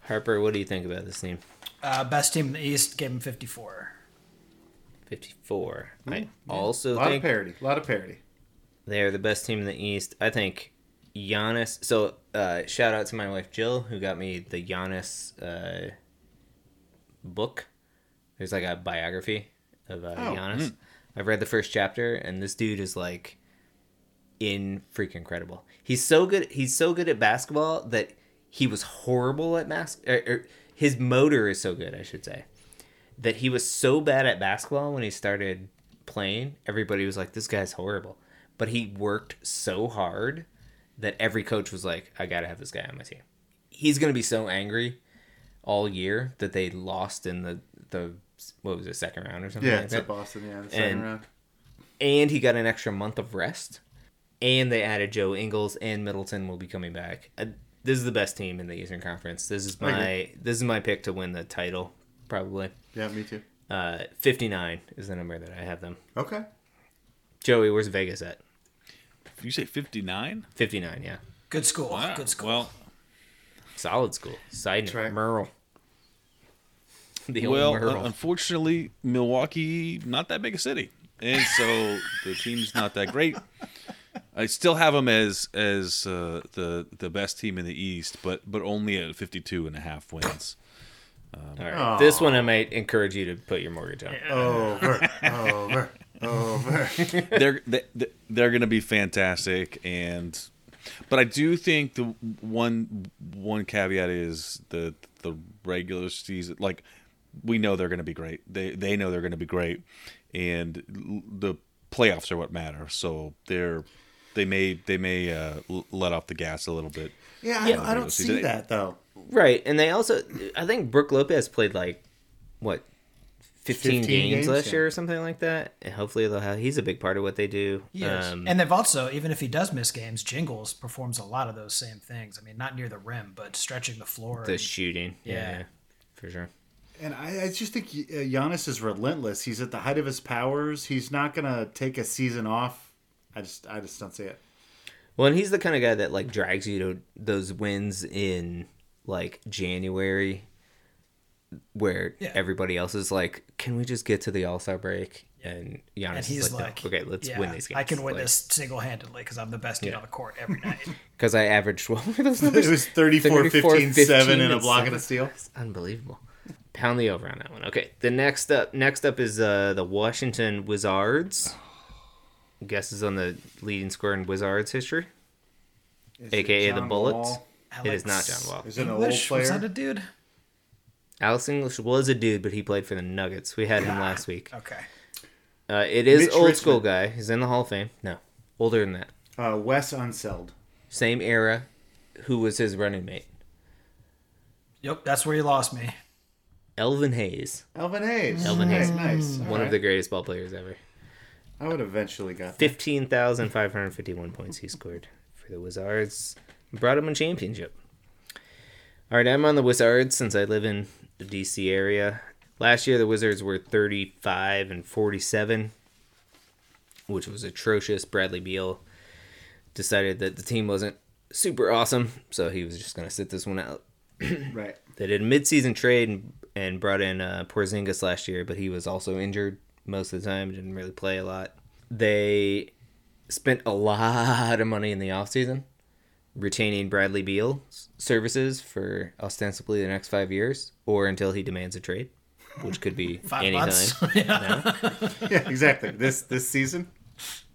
Speaker 7: Harper, what do you think about this team?
Speaker 5: Uh, best team in the East gave him 54.
Speaker 7: 54. I
Speaker 2: A
Speaker 7: also
Speaker 2: lot of parity. A lot of parity.
Speaker 7: They're the best team in the East. I think Giannis. So uh, shout out to my wife Jill who got me the Giannis uh, book. There's like a biography of uh, Giannis. I've read the first chapter, and this dude is like in freaking incredible. He's so good. He's so good at basketball that he was horrible at mas- or, or his motor is so good, I should say, that he was so bad at basketball when he started playing. Everybody was like, "This guy's horrible," but he worked so hard that every coach was like, "I gotta have this guy on my team." He's gonna be so angry all year that they lost in the the what was it second round or something
Speaker 2: Yeah,
Speaker 7: like
Speaker 2: it's
Speaker 7: that
Speaker 2: at Boston. Yeah, the second
Speaker 7: And-
Speaker 2: round.
Speaker 7: and he got an extra month of rest. And they added Joe Ingles and Middleton will be coming back. Uh, this is the best team in the Eastern Conference. This is my this is my pick to win the title, probably.
Speaker 2: Yeah, me too.
Speaker 7: Uh, Fifty nine is the number that I have them.
Speaker 2: Okay.
Speaker 7: Joey, where's Vegas at?
Speaker 1: You say 59?
Speaker 7: Fifty nine, yeah.
Speaker 5: Good school.
Speaker 1: Wow.
Speaker 5: Good school.
Speaker 1: Well,
Speaker 7: Solid school. Side note,
Speaker 2: right.
Speaker 7: Merle. The old
Speaker 1: well,
Speaker 7: Merle.
Speaker 1: uh, unfortunately, Milwaukee not that big a city, and so the team's not that great. I still have them as as uh, the the best team in the East, but but only at 52 and a half wins.
Speaker 7: All right. This one I might encourage you to put your mortgage on.
Speaker 2: Over, over, over.
Speaker 1: they're they, they're going to be fantastic and but I do think the one one caveat is the the regular season like we know they're going to be great. They they know they're going to be great and the playoffs are what matter. So they're they may they may uh, let off the gas a little bit.
Speaker 2: Yeah, I, don't- I don't see that though.
Speaker 7: Right, and they also, I think Brook Lopez played like what, fifteen,
Speaker 2: 15
Speaker 7: games,
Speaker 2: games,
Speaker 7: last
Speaker 2: yeah.
Speaker 7: year or something like that. And hopefully they'll have. He's a big part of what they do.
Speaker 5: He is.
Speaker 7: Um,
Speaker 5: and they've also, even if he does miss games, Jingles performs a lot of those same things. I mean, not near the rim, but stretching the floor.
Speaker 7: the
Speaker 5: and-
Speaker 7: shooting, yeah,
Speaker 5: Yeah.
Speaker 7: for sure.
Speaker 2: And I, I just think uh, Giannis is relentless. He's at the height of his powers. He's not gonna take a season off. I just, I just don't see it.
Speaker 7: Well, and he's the kind of guy that like drags you to those wins in like January, where
Speaker 5: Yeah.
Speaker 7: everybody else is like, "Can we just get to the All Star break?" And Giannis
Speaker 5: And
Speaker 7: is
Speaker 5: he's
Speaker 7: like,
Speaker 5: like,
Speaker 7: "No. "Okay, let's
Speaker 5: yeah,
Speaker 7: win these games."
Speaker 5: I can win this single handedly because I'm the best dude
Speaker 7: Yeah.
Speaker 5: on the court every night.
Speaker 7: because I averaged what were those numbers?
Speaker 2: It was 34, 15, 7, and a block and a steal.
Speaker 7: It's unbelievable. Pound the over on that one. Okay, the next up, next up is uh, the Washington Wizards. Guesses on the leading scorer in Wizards history.
Speaker 2: Is
Speaker 7: AKA the Bullets?
Speaker 2: Wall?
Speaker 7: It is not John Wall.
Speaker 2: Is it an old
Speaker 5: English? Was
Speaker 2: player?
Speaker 5: that a dude?
Speaker 7: Alex English was a dude, but he played for the Nuggets. We had him last week.
Speaker 5: Okay.
Speaker 7: Uh, it is
Speaker 2: Mitch
Speaker 7: old
Speaker 2: Richmond.
Speaker 7: school guy. He's in the Hall of Fame. No, older than that.
Speaker 2: Uh, Wes Unseld.
Speaker 7: Same era. Who was his running mate?
Speaker 5: Yep, that's where you lost me.
Speaker 7: Elvin Hayes,
Speaker 2: Elvin Hayes.
Speaker 7: Elvin
Speaker 2: nice,
Speaker 7: Hayes.
Speaker 2: Nice.
Speaker 7: one of the greatest ball players ever.
Speaker 2: I would eventually got that.
Speaker 7: Fifteen thousand five hundred fifty-one points he scored for the Wizards. Brought him a championship. All right, I'm on the Wizards since I live in the DC area. Last year, the Wizards were 35 and 47, which was atrocious. Bradley Beal decided that the team wasn't super awesome, so he was just going to sit this one out.
Speaker 2: Right.
Speaker 7: They did a midseason trade and, and brought in uh, Porzingis last year, but he was also injured most of the time. Didn't really play a lot. They spent a lot of money in the offseason retaining Bradley Beal's services for ostensibly the next five years or until he demands a trade, which could be
Speaker 5: Five
Speaker 7: anytime.
Speaker 5: months. yeah.
Speaker 2: Yeah, exactly. This this season.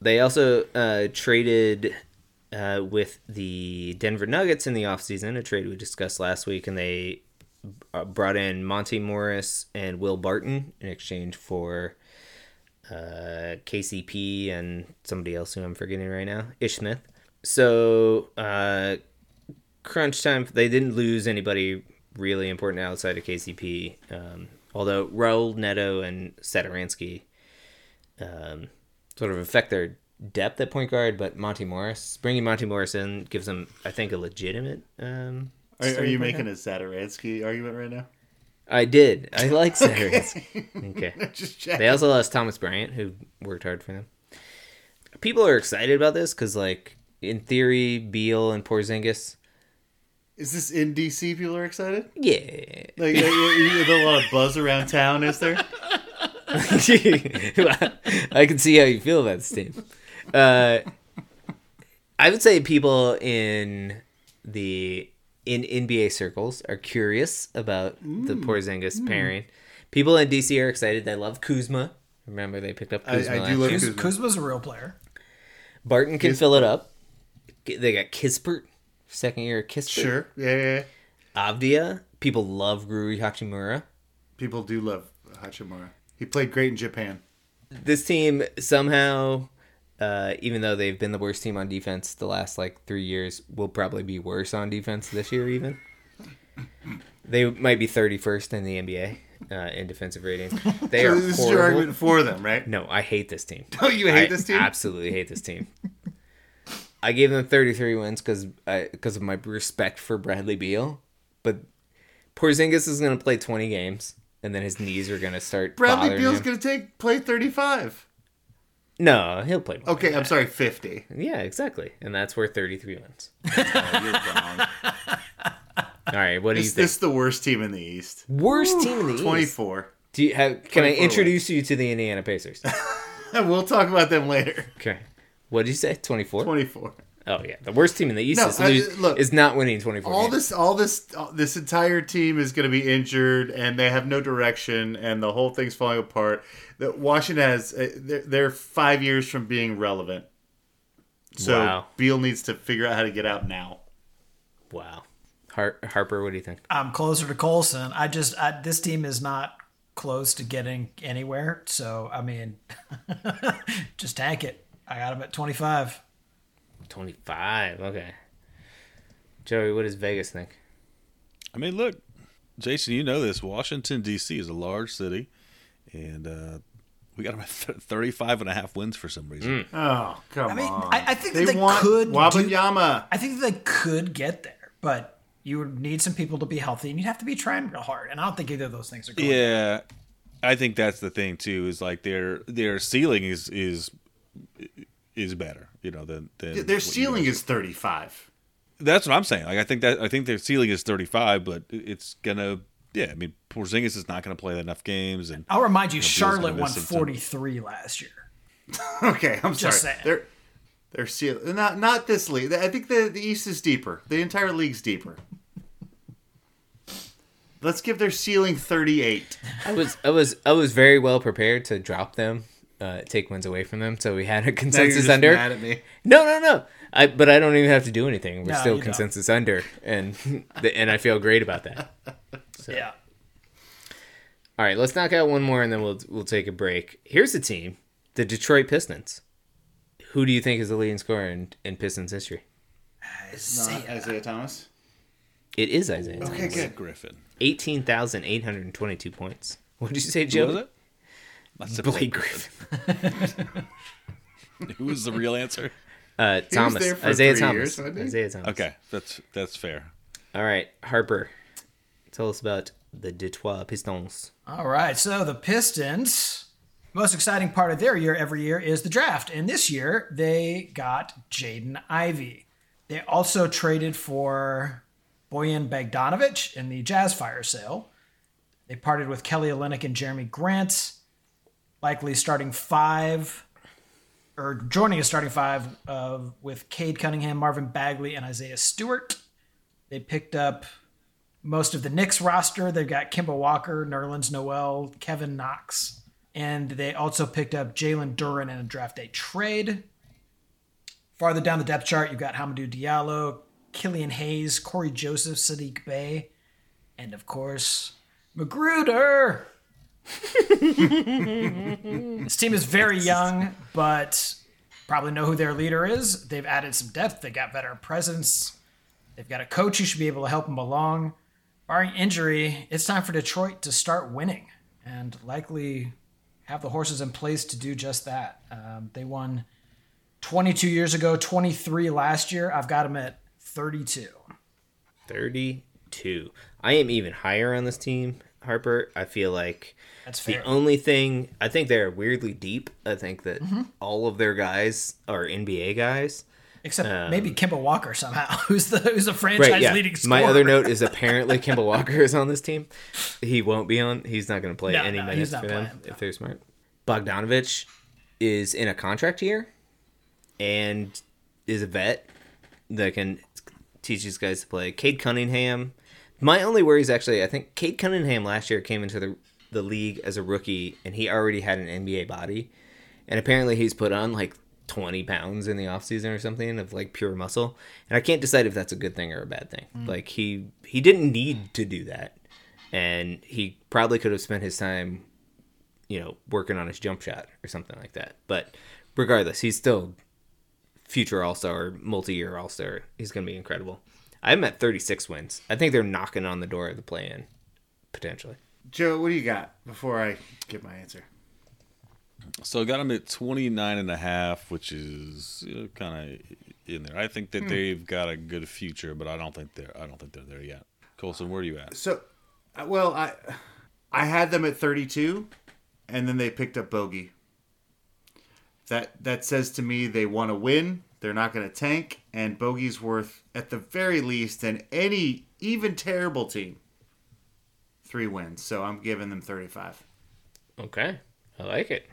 Speaker 7: They also uh, traded uh, with the Denver Nuggets in the offseason, a trade we discussed last week, and they uh, brought in Monte Morris and Will Barton in exchange for uh, KCP and somebody else who I'm forgetting right now, Ish Smith. So, uh, crunch time, they didn't lose anybody really important outside of KCP, um, although Raul Neto and Satoransky um, sort of affect their depth at point guard, but Monte Morris, bringing Monte Morris in gives them, I think, a legitimate. Um,
Speaker 2: Are, are you making a Satoransky argument right now?
Speaker 7: I did. I like Satoransky. okay.
Speaker 2: Check.
Speaker 7: They also lost Thomas Bryant, who worked hard for them. People are excited about this because, like, in theory, Beal and Porzingis.
Speaker 2: Is this in DC? People are excited.
Speaker 7: Yeah.
Speaker 2: Like, like, is there a lot of buzz around town? Is there?
Speaker 7: I can see how you feel about this team. Uh, I would say people in the in NBA circles are curious about the Porzingis pairing. People in DC are excited. They love Kuzma. Remember they picked up Kuzma.
Speaker 2: I
Speaker 7: last
Speaker 2: do love Kuzma.
Speaker 5: Kuzma's a real player.
Speaker 7: Barton can fill it up. They got Kispert, second year Kispert.
Speaker 2: Sure. Yeah, yeah, yeah.
Speaker 7: Avdija. People love Rui Hachimura.
Speaker 2: People do love Hachimura. He played great in Japan.
Speaker 7: This team somehow, uh, even though they've been the worst team on defense the last like three years, will probably be worse on defense this year. Even they might be thirty first in the NBA uh, in defensive rating. They
Speaker 2: So
Speaker 7: are
Speaker 2: this is your argument for them, right?
Speaker 7: No, I hate this team.
Speaker 2: Oh, you hate
Speaker 7: I
Speaker 2: this team?
Speaker 7: Absolutely hate this team. I gave them 33 wins because because of my respect for Bradley Beal, but Porzingis is going to play 20 games, and then his knees are going to start.
Speaker 2: Bradley
Speaker 7: bothering
Speaker 2: Beal's going to take play 35.
Speaker 7: No, he'll play. more
Speaker 2: Okay,
Speaker 7: than
Speaker 2: I'm
Speaker 7: that.
Speaker 2: sorry, 50.
Speaker 7: Yeah, exactly, and that's where 33 wins.
Speaker 2: Oh, you're wrong.
Speaker 7: All right, what do you
Speaker 2: Is
Speaker 7: think?
Speaker 2: this the worst team in the East?
Speaker 7: Worst team in the East.
Speaker 2: 24.
Speaker 7: Do you have? Can I
Speaker 2: 24
Speaker 7: introduce you to the Indiana Pacers?
Speaker 2: We'll talk about them later.
Speaker 7: okay. What did you say? 24.
Speaker 2: 24.
Speaker 7: Oh yeah, the worst team in the East
Speaker 2: No,
Speaker 7: is,
Speaker 2: I-
Speaker 7: lose,
Speaker 2: look,
Speaker 7: is not winning 24.
Speaker 2: All
Speaker 7: games.
Speaker 2: this, all this, all- this entire team is going to be injured, and they have no direction, and the whole thing's falling apart. That Washington has, uh, they're, they're five years from being relevant. So
Speaker 7: Wow.
Speaker 2: Beal needs to figure out how to get out now.
Speaker 7: Wow. Har- Harper, what do you think?
Speaker 5: I'm closer to Colson. I just I, this team is not close to getting anywhere. So I mean, just tank it. I got him at 25.
Speaker 7: 25. Okay. Joey, what does Vegas think?
Speaker 1: I mean, look, Jason, you know this. Washington, D.C. is a large city, and uh, we got them at th- 35 and a half wins for some reason.
Speaker 2: Oh, come
Speaker 5: I mean,
Speaker 2: on.
Speaker 5: I- I think
Speaker 2: they,
Speaker 5: that they
Speaker 2: want
Speaker 5: could do- I think they could get there, but you would need some people to be healthy, and you'd have to be trying real hard. And I don't think either of those things are going.
Speaker 1: Yeah, I think that's the thing too. Is like their their ceiling is is is better. You know, than, than
Speaker 2: Their ceiling is 35.
Speaker 1: That's what I'm saying. Like I think that I think their ceiling is 35, but it's gonna. Yeah, I mean, Porzingis is not going to play enough games, and
Speaker 5: I'll remind you,
Speaker 1: Beal's gonna
Speaker 5: Charlotte won
Speaker 1: miss him, too.
Speaker 5: 43 last year.
Speaker 2: Okay, I'm
Speaker 5: Just
Speaker 2: sorry.
Speaker 5: saying.
Speaker 2: They're they're ceiling not not this league. I think the the East is deeper. The entire league's deeper. Let's give their ceiling 38.
Speaker 7: I was I was I was very well prepared to drop them, uh, take wins away from them. So we had a
Speaker 2: Now you're
Speaker 7: consensus
Speaker 2: just
Speaker 7: under.
Speaker 2: mad at me.
Speaker 7: No, no, no. I but I don't even have to do anything. We're
Speaker 5: No,
Speaker 7: still
Speaker 5: you don't.
Speaker 7: consensus under, and and I feel great about that.
Speaker 5: Yeah.
Speaker 7: All right, let's knock out one more, and then we'll we'll take a break. Here's the team, the Detroit Pistons. Who do you think is the leading scorer in, in Pistons history?
Speaker 2: It's Not Isaiah Thomas.
Speaker 7: It is Isaiah. Thomas.
Speaker 2: Okay, good.
Speaker 1: Griffin.
Speaker 7: Eighteen thousand eight hundred and twenty-two points. What did you say,
Speaker 1: Who
Speaker 7: Joe?
Speaker 1: Was it? That's
Speaker 7: Blake Griffin.
Speaker 1: Who was the real answer?
Speaker 7: Uh, Thomas.
Speaker 2: there for
Speaker 7: Isaiah
Speaker 2: three
Speaker 7: Thomas.
Speaker 2: years.
Speaker 7: Isaiah Thomas.
Speaker 1: Okay, that's that's fair.
Speaker 7: All right, Harper. Tell us about the Detroit Pistons.
Speaker 5: All right. So the Pistons, most exciting part of their year every year is the draft. And this year they got Jaden Ivey. They also traded for Bojan Bogdanovich in the Jazz fire sale. They parted with Kelly Olynyk and Jerami Grant, likely starting five or joining a starting five uh, with Cade Cunningham, Marvin Bagley, and Isaiah Stewart. They picked up most of the Knicks roster. They've got Kemba Walker, Nerlens Noel, Kevin Knox, and they also picked up Jalen Duren in a draft day trade. Farther down the depth chart, you've got Hamidou Diallo, Killian Hayes, Cory Joseph, Saddiq Bey, and of course, Magruder. this team is very young, but probably know who their leader is. They've added some depth. They got veteran presence. They've got a coach who should be able to help them along. Barring injury, it's time for Detroit to start winning and likely have the horses in place to do just that. Um, they won 22 years ago, 23 last year. I've got them at 32.
Speaker 7: 32. I am even higher on this team, Harper. I feel like
Speaker 5: That's fair.
Speaker 7: the only thing I think they're weirdly deep. I think that
Speaker 5: Mm-hmm.
Speaker 7: all of their guys are NBA guys.
Speaker 5: Except maybe Kemba Walker somehow, who's the who's the franchise
Speaker 7: Um, Right, yeah.
Speaker 5: leading scorer.
Speaker 7: My other note is apparently Kemba Walker is on this team. He won't be on. He's not going to play
Speaker 5: No,
Speaker 7: any
Speaker 5: no,
Speaker 7: minutes for them
Speaker 5: no.
Speaker 7: if they're smart. Bogdanovich is in a contract year, and is a vet that can teach these guys to play. Cade Cunningham. My only worry is actually I think Cade Cunningham last year came into the the league as a rookie and he already had an NBA body, and apparently he's put on like 20 pounds in the offseason or something of like pure muscle. And i can't decide if that's a good thing or a bad thing. Mm. Like he he didn't need to do that. And he probably could have spent his time you know working on his jump shot or something like that. But regardless he's still future all-star multi-year all-star. He's going to be incredible i'm at 36 wins i think they're knocking on the door of the play-in potentially
Speaker 2: Joe, what do you got before I get my answer?
Speaker 1: So I got them at 29 and a half, which is you know, kind of in there. I think that they've got a good future, but I don't think they're I don't think they're there yet. Colson, where are you at?
Speaker 2: So, uh, well, I I had them at 32, and then they picked up Bogey. That that says to me they want to win. They're not going to tank, and Bogey's worth at the very least than any even terrible team. Three wins, so I'm giving them 35.
Speaker 7: Okay. I like it.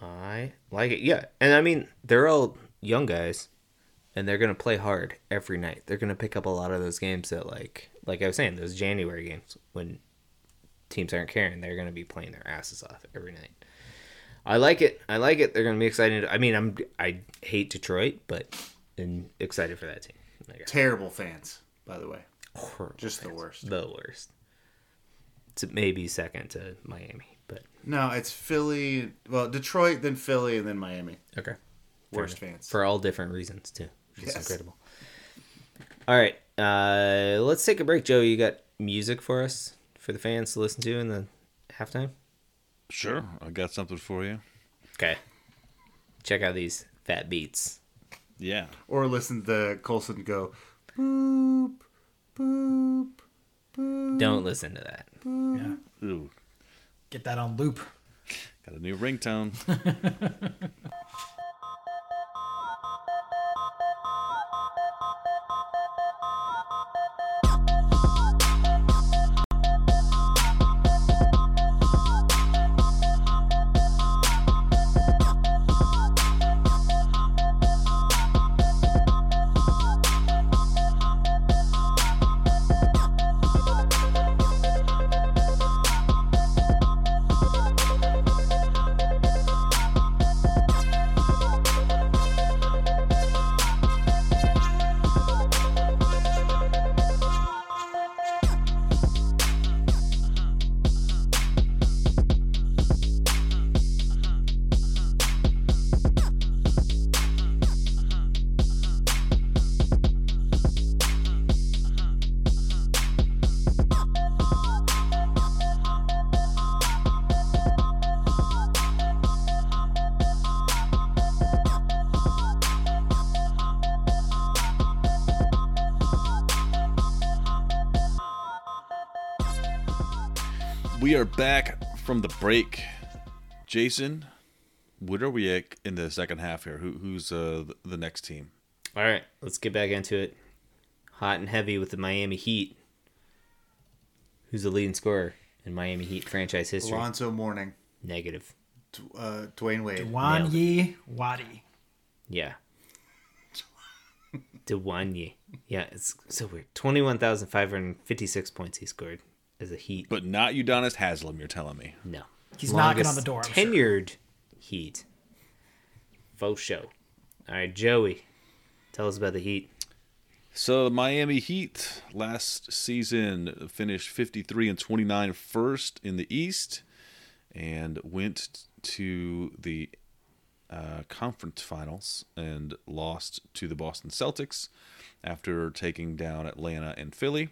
Speaker 7: I like it. Yeah. And I mean, they're all young guys and they're to play hard every night. They're to pick up a lot of those games that like like I was saying, those January games when teams aren't caring, they're to be playing their asses off every night. I like it. I like it. They're to be excited. I mean, I'm I hate Detroit, but I'm excited for that team. Like,
Speaker 2: Terrible fans, by the way.
Speaker 7: horrible
Speaker 2: Just the worst.
Speaker 7: The worst. It's maybe second to Miami, but
Speaker 2: No, it's Philly. Well, Detroit, then Philly, and then Miami.
Speaker 7: okay.
Speaker 2: Worst
Speaker 7: Fair
Speaker 2: fans.
Speaker 7: for all different reasons too. It's
Speaker 2: Yes.
Speaker 7: incredible. All right, uh, let's take a break. Joe, you got music for us for the fans to listen to in the halftime?
Speaker 1: Sure, I got something for you.
Speaker 7: Okay. Check out these fat beats.
Speaker 1: Yeah,
Speaker 2: Or listen to Colson go, boop, boop, boop.
Speaker 7: Don't listen to that.
Speaker 5: Yeah.
Speaker 1: Ooh,
Speaker 5: Get that on loop.
Speaker 1: got a new ringtone. we are back from the break. Jason, what are we at in the second half here? Who, who's uh, the- the next team?
Speaker 7: All right, let's get back into it. Hot and heavy with the Miami Heat. Who's the leading scorer in Miami Heat franchise history?
Speaker 2: Alonzo Mourning,
Speaker 7: Negative.
Speaker 2: D- uh, Dwyane Wade.
Speaker 5: Juan
Speaker 7: Nailed
Speaker 5: Yi Wadi.
Speaker 7: Yeah. Dewanye. Yeah, it's so weird. 21,556 points he scored as a Heat.
Speaker 1: But not Udonis Haslam, you're telling me.
Speaker 7: No.
Speaker 5: He's knocking on the door. I'm sure.
Speaker 7: Tenured Heat. Faux show. All right, Joey. Tell us about the Heat.
Speaker 1: So the Miami Heat last season finished 53 and 29 first in the East and went to the uh, conference finals and lost to the Boston Celtics after taking down Atlanta and Philly.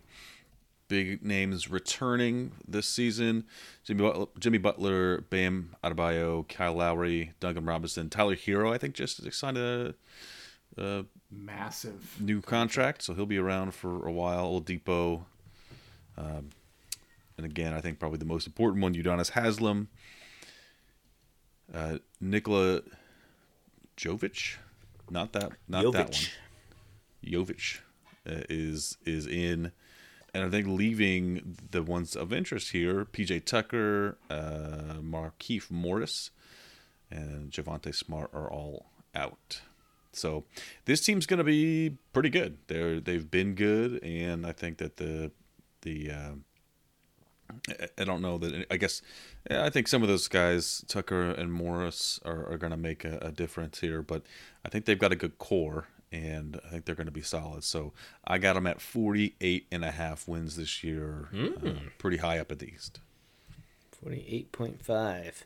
Speaker 1: Big names returning this season: Jimmy Butler, Jimmy Butler Bam Adebayo, Kyle Lowry, Duncan Robinson, Tyler Herro. I think just signed a
Speaker 2: Massive.
Speaker 1: new contract, so he'll be around for a while. Oladipo, um, and again, I think probably the most important one, Udonis Haslam, uh, Nikola Jovic, not that, not that one.
Speaker 7: Jovic.
Speaker 1: Jovic uh, is is in, and I think leaving the ones of interest here: PJ Tucker, uh, Markieff Morris, and Javonte Smart are all out. so this team's going to be pretty good. They're they've been good, and I think that the the uh, I- don't know that I guess I think some of those guys Tucker and Morris are, are going to make a, a difference here, but I think they've got a good core and I think they're going to be solid. So I got them at 48 and a half wins this year, uh, pretty high up at the East.
Speaker 7: 48.5.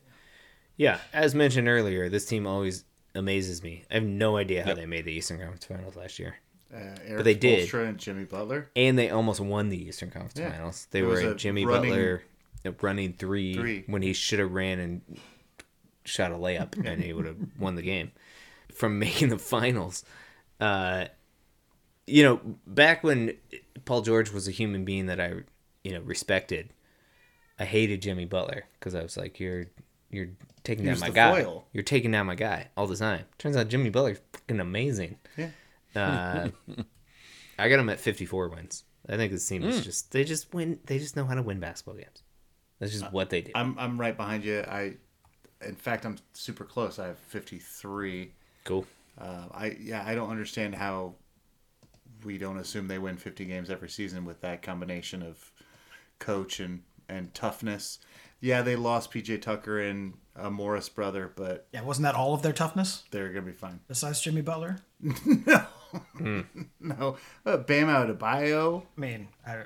Speaker 7: Yeah, as mentioned earlier, this team always amazes me. I have no idea how
Speaker 1: Yep.
Speaker 7: they made the Eastern Conference Finals last year.
Speaker 2: Uh, Eric
Speaker 7: they did.
Speaker 2: Spoelstra and Jimmy Butler.
Speaker 7: And they almost won the Eastern Conference
Speaker 2: Yeah.
Speaker 7: Finals. They
Speaker 2: It
Speaker 7: were
Speaker 2: a
Speaker 7: Jimmy
Speaker 2: running-
Speaker 7: Butler uh, running three,
Speaker 2: Three.
Speaker 7: when he should have ran and shot a layup and he would have won the game from making the finals. Uh, you know, back when Paul George was a human being that I, you know, respected, I hated Jimmy Butler because I was like, you're you're taking
Speaker 2: He
Speaker 7: down my guy.
Speaker 2: foil.
Speaker 7: You're taking down my guy all the time. Turns out Jimmy Butler's fucking amazing.
Speaker 2: Yeah.
Speaker 7: Uh, I got him at 54 wins. I think this team
Speaker 2: Hmm.
Speaker 7: is just they just win. They just know how to win basketball games. That's just what they do.
Speaker 2: I'm I'm right behind you. I, in fact, I'm super close. I have 53.
Speaker 7: cool.
Speaker 2: Uh, I yeah, I don't understand how we don't assume they win 50 games every season with that combination of coach and and toughness. Yeah, they lost PJ Tucker and a Morris brother, but
Speaker 5: Yeah, wasn't that all of their toughness
Speaker 2: they're gonna be fine.
Speaker 5: besides Jimmy Butler?
Speaker 2: No, uh, Bam Adebayo.
Speaker 5: I mean, I,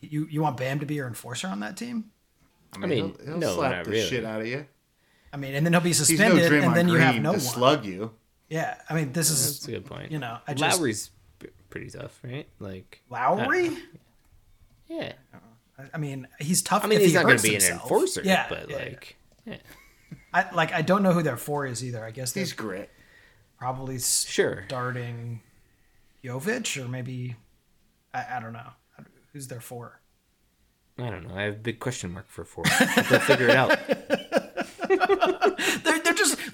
Speaker 5: you you want Bam to be your enforcer on that team?
Speaker 2: I mean,
Speaker 7: mean,
Speaker 2: he'll, he'll
Speaker 7: no,
Speaker 2: slap the
Speaker 7: really.
Speaker 2: shit out of you.
Speaker 5: I mean, and then he'll be
Speaker 2: He's no
Speaker 5: suspended, and then you
Speaker 2: Green
Speaker 5: have no
Speaker 2: to
Speaker 5: one.
Speaker 2: slug you.
Speaker 5: Yeah, I mean, this is
Speaker 7: That's
Speaker 5: is
Speaker 7: a good point.
Speaker 5: you know, I just
Speaker 7: Lowry's p- pretty tough, right? Like
Speaker 5: Lowry.
Speaker 7: yeah.
Speaker 5: I- I mean, he's tough.
Speaker 7: I mean,
Speaker 5: if
Speaker 7: he's
Speaker 5: he
Speaker 7: not going to be an enforcer,
Speaker 5: Yeah,
Speaker 7: but
Speaker 5: yeah,
Speaker 7: like, yeah.
Speaker 5: yeah. I like I don't know who their four is either. I guess they're
Speaker 2: He's grit.
Speaker 5: probably
Speaker 7: Sure.
Speaker 5: starting Jovic or maybe I, I don't know who's their four.
Speaker 7: I don't know. I have a big question mark for four. They'll figure it out.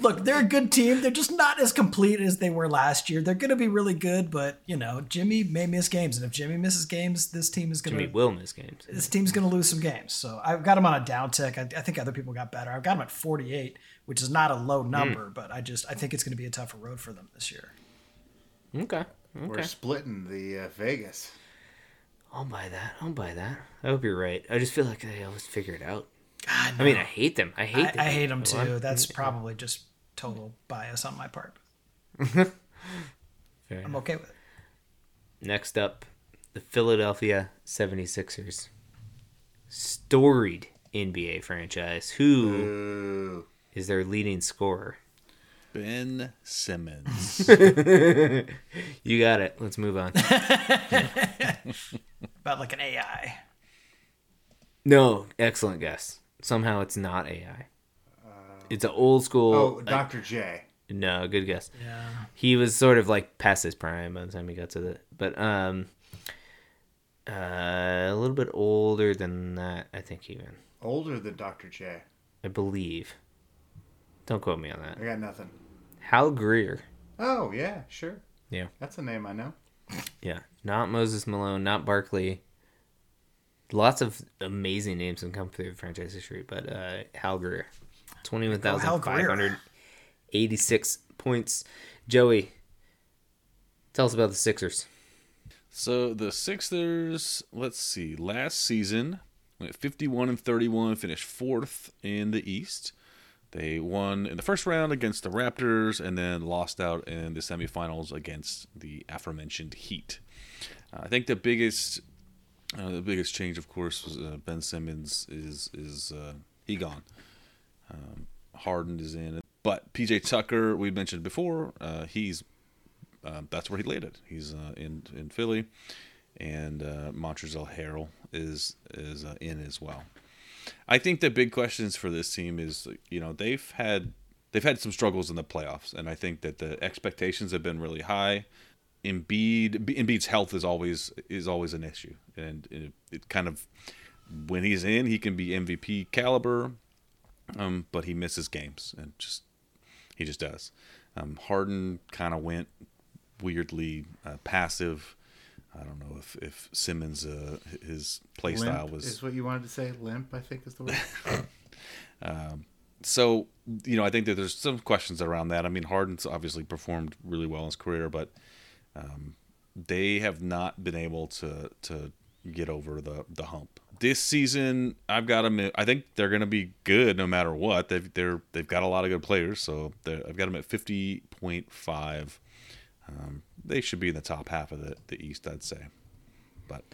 Speaker 5: They're, they're just look. They're a good team. They're just not as complete as they were last year. They're going to be really good, but you know, Jimmy may miss games, and if Jimmy misses games, this team is going
Speaker 7: Jimmy
Speaker 5: to
Speaker 7: will miss games.
Speaker 5: this team's going to lose some games. So I've got him on a down tick. I, I think other people got better. I've got him at 48, which is not a low
Speaker 7: Hmm.
Speaker 5: number, but I just I think it's going to be a tougher road for them this year.
Speaker 7: Okay.
Speaker 2: We're splitting the uh, Vegas.
Speaker 7: I'll buy that. I'll buy that. I hope you're right. I just feel like they always figure it out. I mean, I hate them. I hate
Speaker 5: I,
Speaker 7: them.
Speaker 5: I hate them too. That's probably just total bias on my part.
Speaker 7: Fair
Speaker 5: I'm
Speaker 7: enough.
Speaker 5: okay with it.
Speaker 7: Next up, the Philadelphia 76ers. Storied NBA franchise. Who is
Speaker 2: Ooh.
Speaker 7: their leading scorer?
Speaker 1: Ben Simmons.
Speaker 7: You got it. Let's move on.
Speaker 5: About like an AI.
Speaker 7: no, excellent guess. Somehow it's not AI. It's an old school.
Speaker 2: Oh, Dr. J.
Speaker 7: No, good guess.
Speaker 5: Yeah.
Speaker 7: He was sort of like past his prime by the time he got to the, but um, uh, a little bit older than that, I think. Even
Speaker 2: Older than Dr. J.
Speaker 7: I believe. Don't quote me on that.
Speaker 2: I got nothing.
Speaker 7: Hal Greer.
Speaker 2: Oh, yeah, sure.
Speaker 7: Yeah,
Speaker 2: That's a name I know.
Speaker 7: yeah. Not Moses Malone. Not Barkley. Lots of amazing names that come through the franchise history, but uh, Hal Greer, twenty-one thousand five hundred eighty-six points. Joey, tell us about the Sixers.
Speaker 1: So the Sixers, let's see, last season went 51 and 31, finished fourth in the East. They won in the first round against the Raptors and then lost out in the semifinals against the aforementioned Heat. Uh, I think the biggest, uh, the biggest change, of course, was uh, Ben Simmons is is uh, he gone. Um, Harden is in, but PJ Tucker, we mentioned before, uh, he's uh, that's where he landed. He's uh, in in Philly, and uh, Montrezl Harrell is is uh, in as well. I think the big questions for this team is you know they've had they've had some struggles in the playoffs, and I think that the expectations have been really high. Embiid Embiid's health is always is always an issue, and it, it kind of when he's in, he can be MVP caliber, um, but he misses games and just he just does. Um, Harden kind of went weirdly uh, passive. I don't know if if Simmons uh, his play style was
Speaker 2: is what you wanted to say. Limp, I think, is the word.
Speaker 1: um, so you know, I think that there's some questions around that. I mean, Harden's obviously performed really well in his career, but um, they have not been able to to get over the the hump. This season, I've got them. I think they're going to be good no matter what. They've they're they've got a lot of good players, so I've got them at fifty point five. Um, they should be in the top half of the, the East, I'd say, but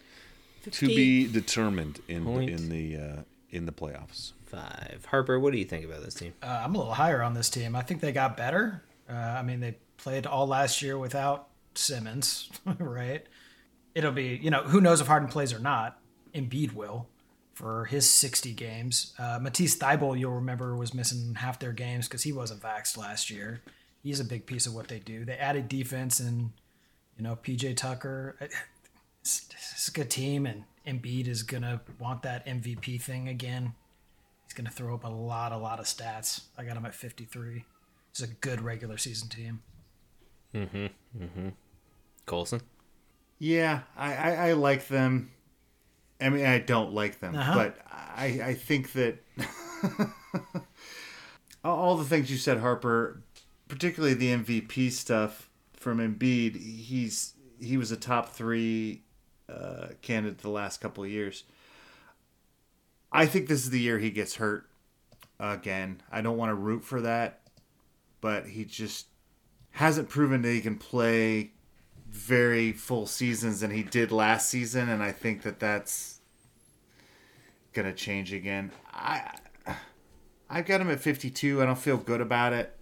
Speaker 1: to be determined in
Speaker 7: Point.
Speaker 1: in the uh, in the playoffs.
Speaker 7: Five. Harper, what do you think about this team?
Speaker 5: Uh, I'm a little higher on this team. I think they got better. Uh, I mean, they played all last year without Simmons, right? It'll be, you know, who knows if Harden plays or not. Embiid will for his 60 games. Uh, Matisse Thybulle, you'll remember, was missing half their games because he wasn't vaxxed last year. He's a big piece of what they do. They added defense and, you know, PJ Tucker. It's, it's a good team, and Embiid is going to want that MVP thing again. He's going to throw up a lot, a lot of stats. I got him at 53. It's a good regular season team. Mm hmm. Mm hmm.
Speaker 7: Colson?
Speaker 2: Yeah, I, I, I like them. I mean, I don't like them,
Speaker 5: Uh-huh.
Speaker 2: but I, I think that all the things you said, Harper, particularly the MVP stuff from Embiid, he's he was a top three uh, candidate the last couple of years. I think this is the year he gets hurt again. I don't want to root for that, but he just hasn't proven that he can play very full seasons than he did last season, and I think that that's gonna change again. I I've got him at 52. I don't feel good about it.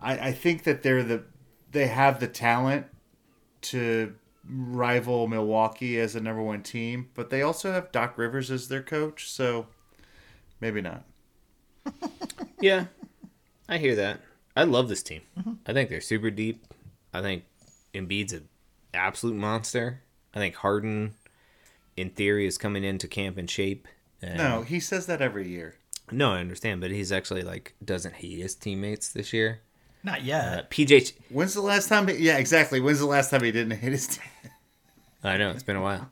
Speaker 2: I I think that they're the they have the talent to rival Milwaukee as a number one team, but they also have Doc Rivers as their coach, so maybe not.
Speaker 7: Yeah, I hear that. I love this team. Mm-hmm. I think they're super deep. I think Embiid's an absolute monster. I think Harden, in theory, is coming into camp in shape. And-
Speaker 2: No, he says that every year.
Speaker 7: no, I understand, but he's actually like doesn't hate his teammates this year.
Speaker 5: Not
Speaker 7: Uh,
Speaker 5: yet.
Speaker 7: PJ,
Speaker 2: When's the last time? He, yeah, exactly. When's the last time he didn't hit his team?
Speaker 7: I know it's been a while.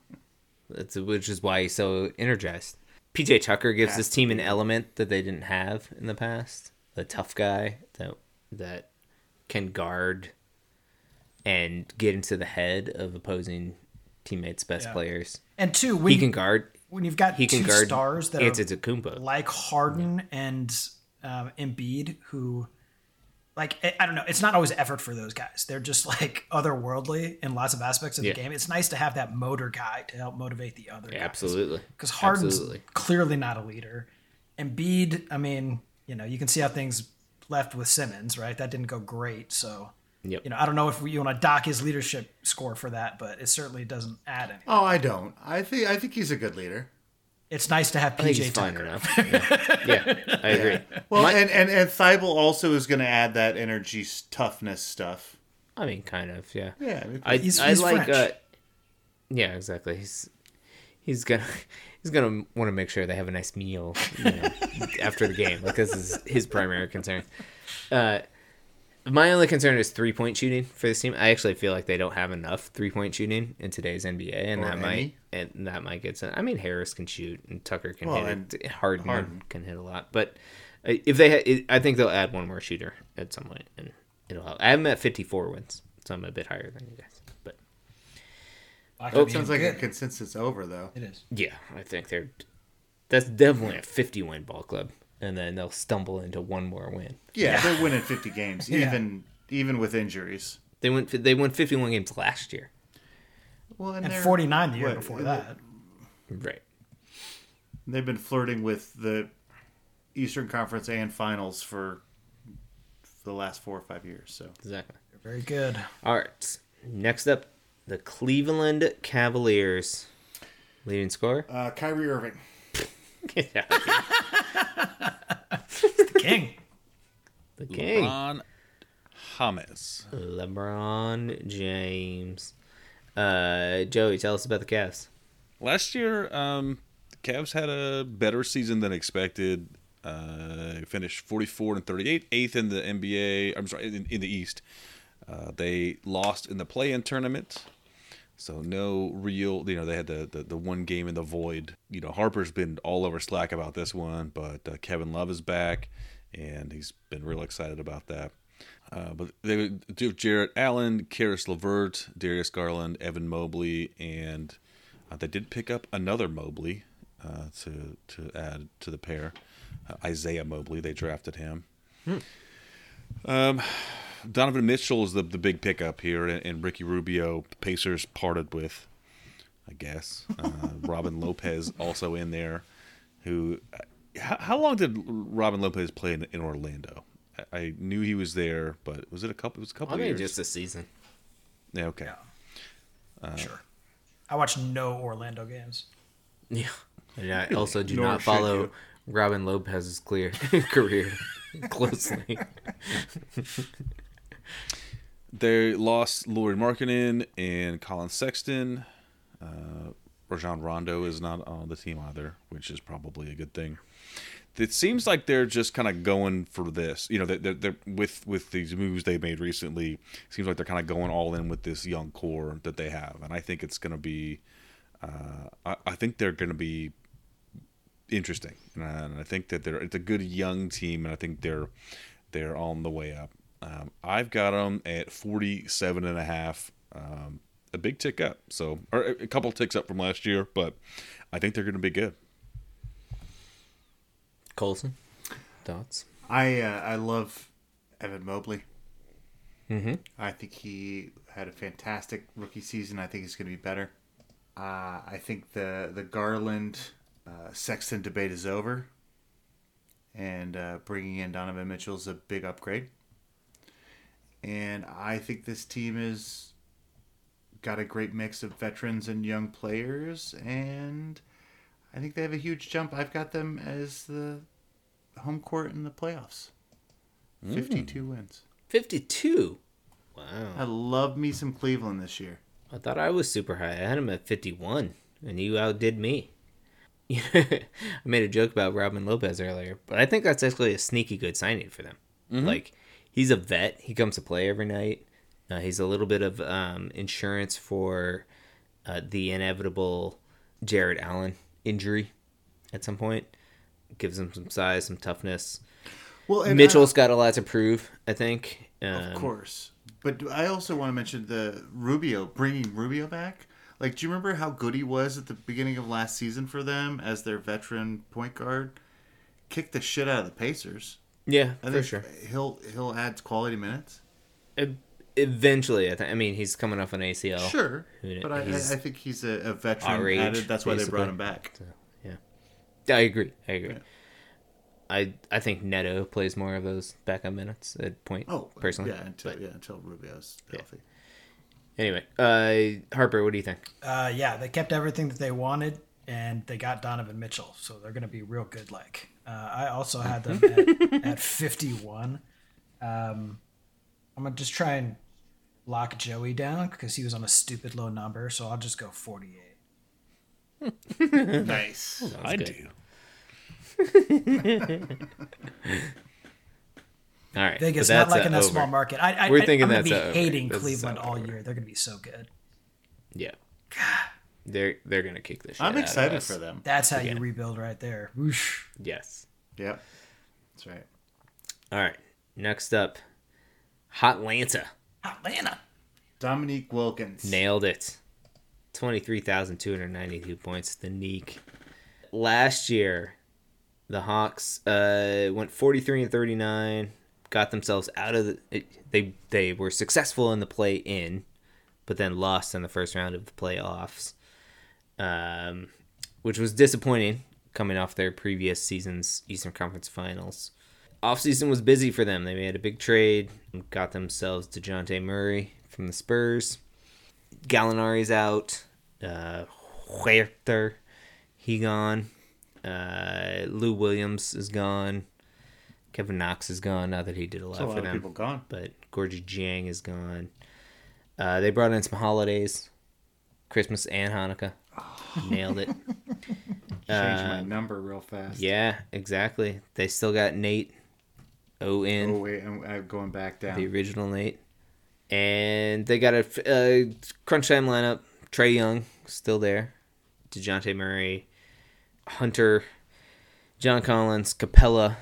Speaker 7: That's which is why he's so energized. PJ Tucker gives this team an element that they didn't have in the past. The tough guy that that can guard and get into the head of opposing teammates' best
Speaker 5: Yeah.
Speaker 7: players.
Speaker 5: and two, when,
Speaker 7: He can guard.
Speaker 5: when you've got
Speaker 7: He can
Speaker 5: two
Speaker 7: guard
Speaker 5: stars that it's, are
Speaker 7: Antetokounmpo.
Speaker 5: like Harden and um, Embiid, who, like, I- don't know, it's not always effort for those guys. They're just like otherworldly in lots of aspects of
Speaker 7: Yeah.
Speaker 5: the game. It's nice to have that motor guy to help motivate the other guys.
Speaker 7: Absolutely.
Speaker 5: Because Harden's
Speaker 7: Absolutely.
Speaker 5: clearly not a leader. Embiid, I mean, you know, you can see how things left with Simmons, right? That didn't go great. So,
Speaker 7: Yep.
Speaker 5: you know, I don't know if you want to dock his leadership score for that, but it certainly doesn't add anything.
Speaker 2: Oh, I don't. I think I think he's a good leader.
Speaker 5: It's nice to have
Speaker 7: I think
Speaker 5: PJ
Speaker 7: he's fine
Speaker 5: Tucker.
Speaker 7: enough. Yeah, yeah I agree.
Speaker 2: Well,
Speaker 7: My-
Speaker 2: and and and Thybulle also is going to add that energy, toughness stuff.
Speaker 7: I mean, kind of, yeah.
Speaker 2: Yeah, I mean,
Speaker 7: I,
Speaker 5: He's-
Speaker 7: I
Speaker 5: he's
Speaker 7: like. Uh, yeah, exactly. He's he's gonna he's gonna want to make sure they have a nice meal you know, after the game. Like this is his primary concern. Uh, my only concern is three point shooting for this team. I actually feel like they don't have enough three point shooting in today's NBA, and
Speaker 2: Or
Speaker 7: that might and that might get some. I mean, Harris can shoot, and Tucker can
Speaker 2: Well,
Speaker 7: hit
Speaker 2: and
Speaker 7: it. Harden,
Speaker 2: Harden.
Speaker 7: can hit a lot, but uh, if they, ha- I think they'll add one more shooter at some point, and it'll help. I have them at fifty four wins, so I'm a bit higher than you guys, but.
Speaker 5: Oh,
Speaker 2: sounds like a consensus over though.
Speaker 5: it is.
Speaker 7: Yeah, I think they're. That's definitely a 50 win ball club, and then they'll stumble into one more win.
Speaker 2: Yeah, they're winning 50 games,
Speaker 5: Yeah.
Speaker 2: even even with injuries.
Speaker 7: They went. They won 51 games last year.
Speaker 2: Well,
Speaker 5: And
Speaker 2: they're-
Speaker 5: 49 the year
Speaker 2: what,
Speaker 5: before that.
Speaker 7: Right.
Speaker 2: They've been flirting with the Eastern Conference and Finals for the last four or five years. So
Speaker 7: Exactly.
Speaker 5: Very good.
Speaker 7: All right. Next up, the Cleveland Cavaliers. Leading scorer.
Speaker 2: uh, Kyrie Irving.
Speaker 7: Get out of.
Speaker 5: The king.
Speaker 7: The king.
Speaker 1: Ron James.
Speaker 7: LeBron James. Uh, Joey, tell us about the Cavs.
Speaker 1: Last year, um, the Cavs had a better season than expected. Uh, finished 44 and 38, eighth in the NBA. I'm sorry, in, in the East. Uh, they lost in the play-in tournament. So no real, you know, they had the, the, the one game in the void. You know, Harper's been all over Slack about this one, but uh, Kevin Love is back, and he's been real excited about that. Uh, but they do Jarrett Allen, Caris LeVert, Darius Garland, Evan Mobley, and uh, they did pick up another Mobley uh, to to add to the pair. Uh, Isaiah Mobley, they drafted him. Um, Donovan Mitchell is the, the big pickup here, and, and Ricky Rubio, Pacers parted with, I guess. Uh, Robin Lopez also in there. Who? How, how long did Robin Lopez play in, in Orlando? I, I knew he was there, but was it a couple? It was a couple
Speaker 7: I
Speaker 1: of
Speaker 7: think
Speaker 1: years.
Speaker 7: just a season.
Speaker 1: yeah, okay.
Speaker 5: sure. I watch no Orlando games.
Speaker 7: Yeah. And I also do
Speaker 2: Nor
Speaker 7: not follow
Speaker 2: you.
Speaker 7: Robin Lopez's clear career closely.
Speaker 1: They lost Lauri Markkanen and Collin Sexton. Uh, Rajon Rondo is not on the team either, which is probably a good thing. It seems like they're just kind of going for this, you know. They're, they're with with these moves they made recently. Seems like they're kind of going all in with this young core that they have, and I think it's going to be. Uh, I, I think they're going to be interesting, and I think that they're it's a good young team, and I think they're they're on the way up. Um, I've got them at 47 and a half, um, a big tick up. So, or a a couple ticks up from last year, but I think they're going to be good.
Speaker 7: Colson, thoughts?
Speaker 2: I uh, I love Evan Mobley.
Speaker 7: Mm-hmm.
Speaker 2: I think he had a fantastic rookie season. I think he's going to be better. Uh, I think the the Garland uh, Sexton debate is over, and uh, bringing in Donovan Mitchell is a big upgrade. And I think this team is got a great mix of veterans and young players, and I think they have a huge jump. I've got them as the home court in the playoffs. Fifty-two wins.
Speaker 7: 52. Wow.
Speaker 2: I love me some Cleveland this year.
Speaker 7: I thought I was super high. I had him at 51, and you outdid me. I made a joke about Robin Lopez earlier, but I think that's actually a sneaky good signing for them. Like, he's a vet. He comes to play every night. Uh, he's a little bit of um, insurance for uh, the inevitable Jarrett Allen injury at some point. Gives him some size, some toughness.
Speaker 2: Well, and
Speaker 7: Mitchell's got a lot to prove, I think. Um,
Speaker 2: of course, but I also want to mention the Rubio bringing Rubio back. Like, do you remember how good he was at the beginning of last season for them as their veteran point guard? Kicked the shit out of the Pacers.
Speaker 7: Yeah,
Speaker 2: I
Speaker 7: for
Speaker 2: think
Speaker 7: sure.
Speaker 2: he'll he'll add quality minutes.
Speaker 7: Eventually, I, th- I mean, he's coming off an ACL.
Speaker 2: Sure, but I, I, think he's a, a veteran.
Speaker 7: age,
Speaker 2: added. That's why they brought him back.
Speaker 7: Yeah, I agree. I agree.
Speaker 2: Yeah.
Speaker 7: I I think Neto plays more of those backup minutes at point.
Speaker 2: Oh,
Speaker 7: personally.
Speaker 2: yeah, until
Speaker 7: But
Speaker 2: yeah, until Rubio's
Speaker 7: Yeah.
Speaker 2: Healthy.
Speaker 7: Anyway, uh, Harper, what do you think?
Speaker 5: Uh, yeah, they kept everything that they wanted, and they got Donovan Mitchell, so they're going to be real good. Like uh, I also had them at, at 51. Um, I'm gonna just try and lock Joey down because he was on a stupid low number, so I'll just go 48.
Speaker 2: Nice.
Speaker 1: I
Speaker 7: good.
Speaker 1: do.
Speaker 7: All right,
Speaker 5: Vegas,
Speaker 7: but
Speaker 5: not like
Speaker 7: a
Speaker 5: in a
Speaker 7: over.
Speaker 5: small market. I, I,
Speaker 7: We're
Speaker 5: I,
Speaker 7: thinking
Speaker 5: I'm gonna be hating
Speaker 7: This is
Speaker 5: Cleveland all
Speaker 7: over.
Speaker 5: year. They're gonna be so good.
Speaker 7: Yeah, God. they're they're gonna kick this.
Speaker 2: I'm
Speaker 7: out of
Speaker 2: excited
Speaker 7: us.
Speaker 2: for them.
Speaker 5: That's how
Speaker 7: Yeah.
Speaker 5: you rebuild right there. Whoosh.
Speaker 7: Yes.
Speaker 2: Yep, that's right.
Speaker 7: All right. Next up, Hot Lanta
Speaker 5: Atlanta.
Speaker 2: Dominique Wilkins.
Speaker 7: nailed it. Twenty three thousand two hundred ninety two points. The Neek. Last year, the Hawks uh, went forty three and thirty nine. Got themselves out of the. It, they they were successful in the play in, but then lost in the first round of the playoffs, um, which was disappointing coming off their previous season's Eastern Conference Finals. Offseason was busy for them. They made a big trade, got themselves Dejounte Murray from the Spurs. Gallinari's out. Uh, Huerter, he gone. Uh, Lou Williams is gone. Kevin Knox is gone. Not that he did a lot
Speaker 2: a
Speaker 7: for
Speaker 2: lot of
Speaker 7: them
Speaker 2: people gone.
Speaker 7: but Gorgui Dieng is gone. Uh, they brought in some holidays, Christmas and Hanukkah. Nailed it.
Speaker 2: Change my number real fast.
Speaker 7: Uh, Yeah, exactly. They still got Nate O in
Speaker 2: Oh wait, I'm, I'm going back down.
Speaker 7: the original Nate, and they got a crunch time lineup. Trae Young still there. Dejounte Murray, Hunter, John Collins, Capela.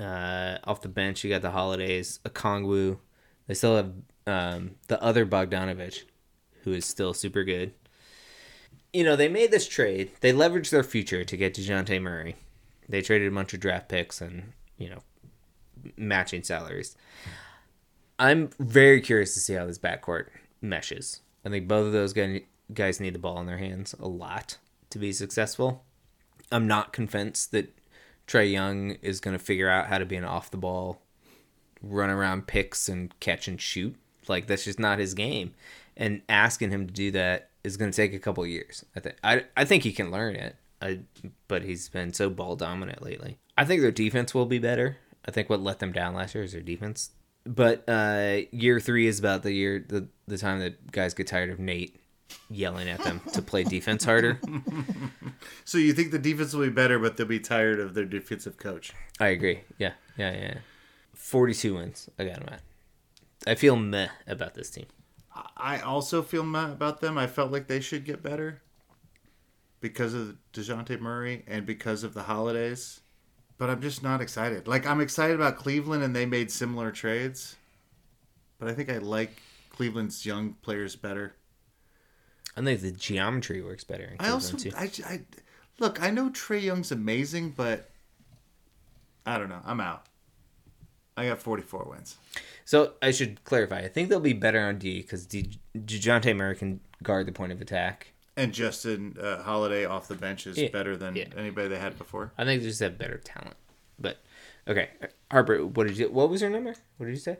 Speaker 7: Uh, off the bench, you got the Holidays, Okongwu. They still have um, the other Bogdanovich, who is still super good. You know, they made this trade. They leveraged their future to get Dejounte Murray. They traded a bunch of draft picks and, you know, matching salaries. I'm very curious to see how this backcourt meshes. I think both of those guys need the ball in their hands a lot to be successful. I'm not convinced that Trae Young is going to figure out how to be an off the ball, run around picks and catch and shoot. Like that's just not his game. And asking him to do that is going to take a couple years. I think I I think he can learn it. I but he's been so ball dominant lately. I think their defense will be better. I think what let them down last year is their defense. But uh, year three is about the year the the time that guys get tired of Nate yelling at them to play defense harder.
Speaker 2: So you think the defense will be better, but they'll be tired of their defensive coach?
Speaker 7: I agree. Yeah, yeah, yeah. Forty-two wins. I got them at. I feel meh about this team.
Speaker 2: I also feel mad about them. I felt like they should get better because of Dejounte Murray and because of the holidays. But I'm just not excited. Like I'm excited about Cleveland and they made similar trades. But I think I like Cleveland's young players better.
Speaker 7: I think the geometry works better in
Speaker 2: I also. I, I look, I know Trae Young's amazing, but I don't know. I'm out. I got 44 wins.
Speaker 7: So I should clarify. I think they'll be better on D because Dejounte Murray can guard the point of attack.
Speaker 2: And Justin uh, Holiday off the bench is
Speaker 7: Yeah,
Speaker 2: better than
Speaker 7: yeah.
Speaker 2: anybody they had before.
Speaker 7: I think they just have better talent. But okay, Harper, what did you? What was your number? What did you say?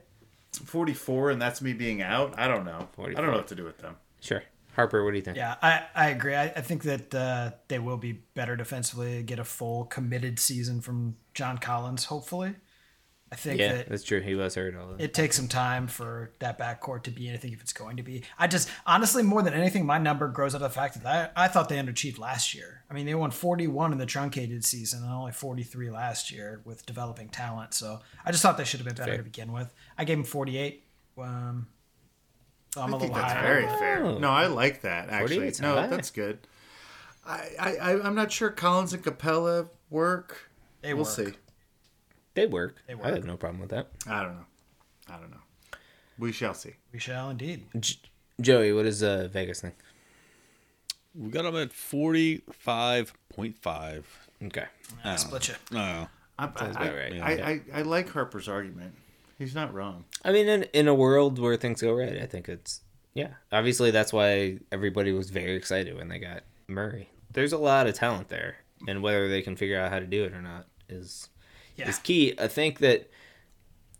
Speaker 2: 44, and that's me being out. I don't know. I don't know what to do with them.
Speaker 7: Sure, Harper. What do you think?
Speaker 5: Yeah, I, I agree. I, I think that uh, they will be better defensively, get a full committed season from John Collins, hopefully. I think
Speaker 7: Yeah,
Speaker 5: that
Speaker 7: that's true. He was hurt all
Speaker 5: it takes some time for that backcourt to be anything if it's going to be. I just honestly more than anything, my number grows out of the fact that I, I thought they underachieved last year. I mean, they won 41 in the truncated season and only 43 last year with developing talent. So I just thought they should have been better
Speaker 7: Fair.
Speaker 5: to begin with. I gave them 48. Um, I'm a
Speaker 2: I think
Speaker 5: little
Speaker 2: that's
Speaker 5: higher.
Speaker 2: very
Speaker 7: Oh.
Speaker 2: fair. No, I like that actually. No,
Speaker 7: high.
Speaker 2: that's good. I, I, I- I'm not sure Collins and Capela work.
Speaker 5: They
Speaker 2: we'll
Speaker 5: work.
Speaker 2: see.
Speaker 7: They work.
Speaker 5: They
Speaker 7: I have no problem with that.
Speaker 2: I don't know. I don't know. We shall see.
Speaker 5: We shall indeed.
Speaker 7: J- Joey, what is does uh, Vegas think?
Speaker 1: We got them at 45.5.
Speaker 7: Okay.
Speaker 5: Uh, split you.
Speaker 1: Oh.
Speaker 2: I, I, I,
Speaker 7: right.
Speaker 2: I, I, I like Harper's argument. He's not wrong.
Speaker 7: I mean, in in a world where things go right, I think it's yeah. Obviously, that's why everybody was very excited when they got Murray. There's a lot of talent there, and whether they can figure out how to do it or not is
Speaker 5: Yeah.
Speaker 7: is key. I think that,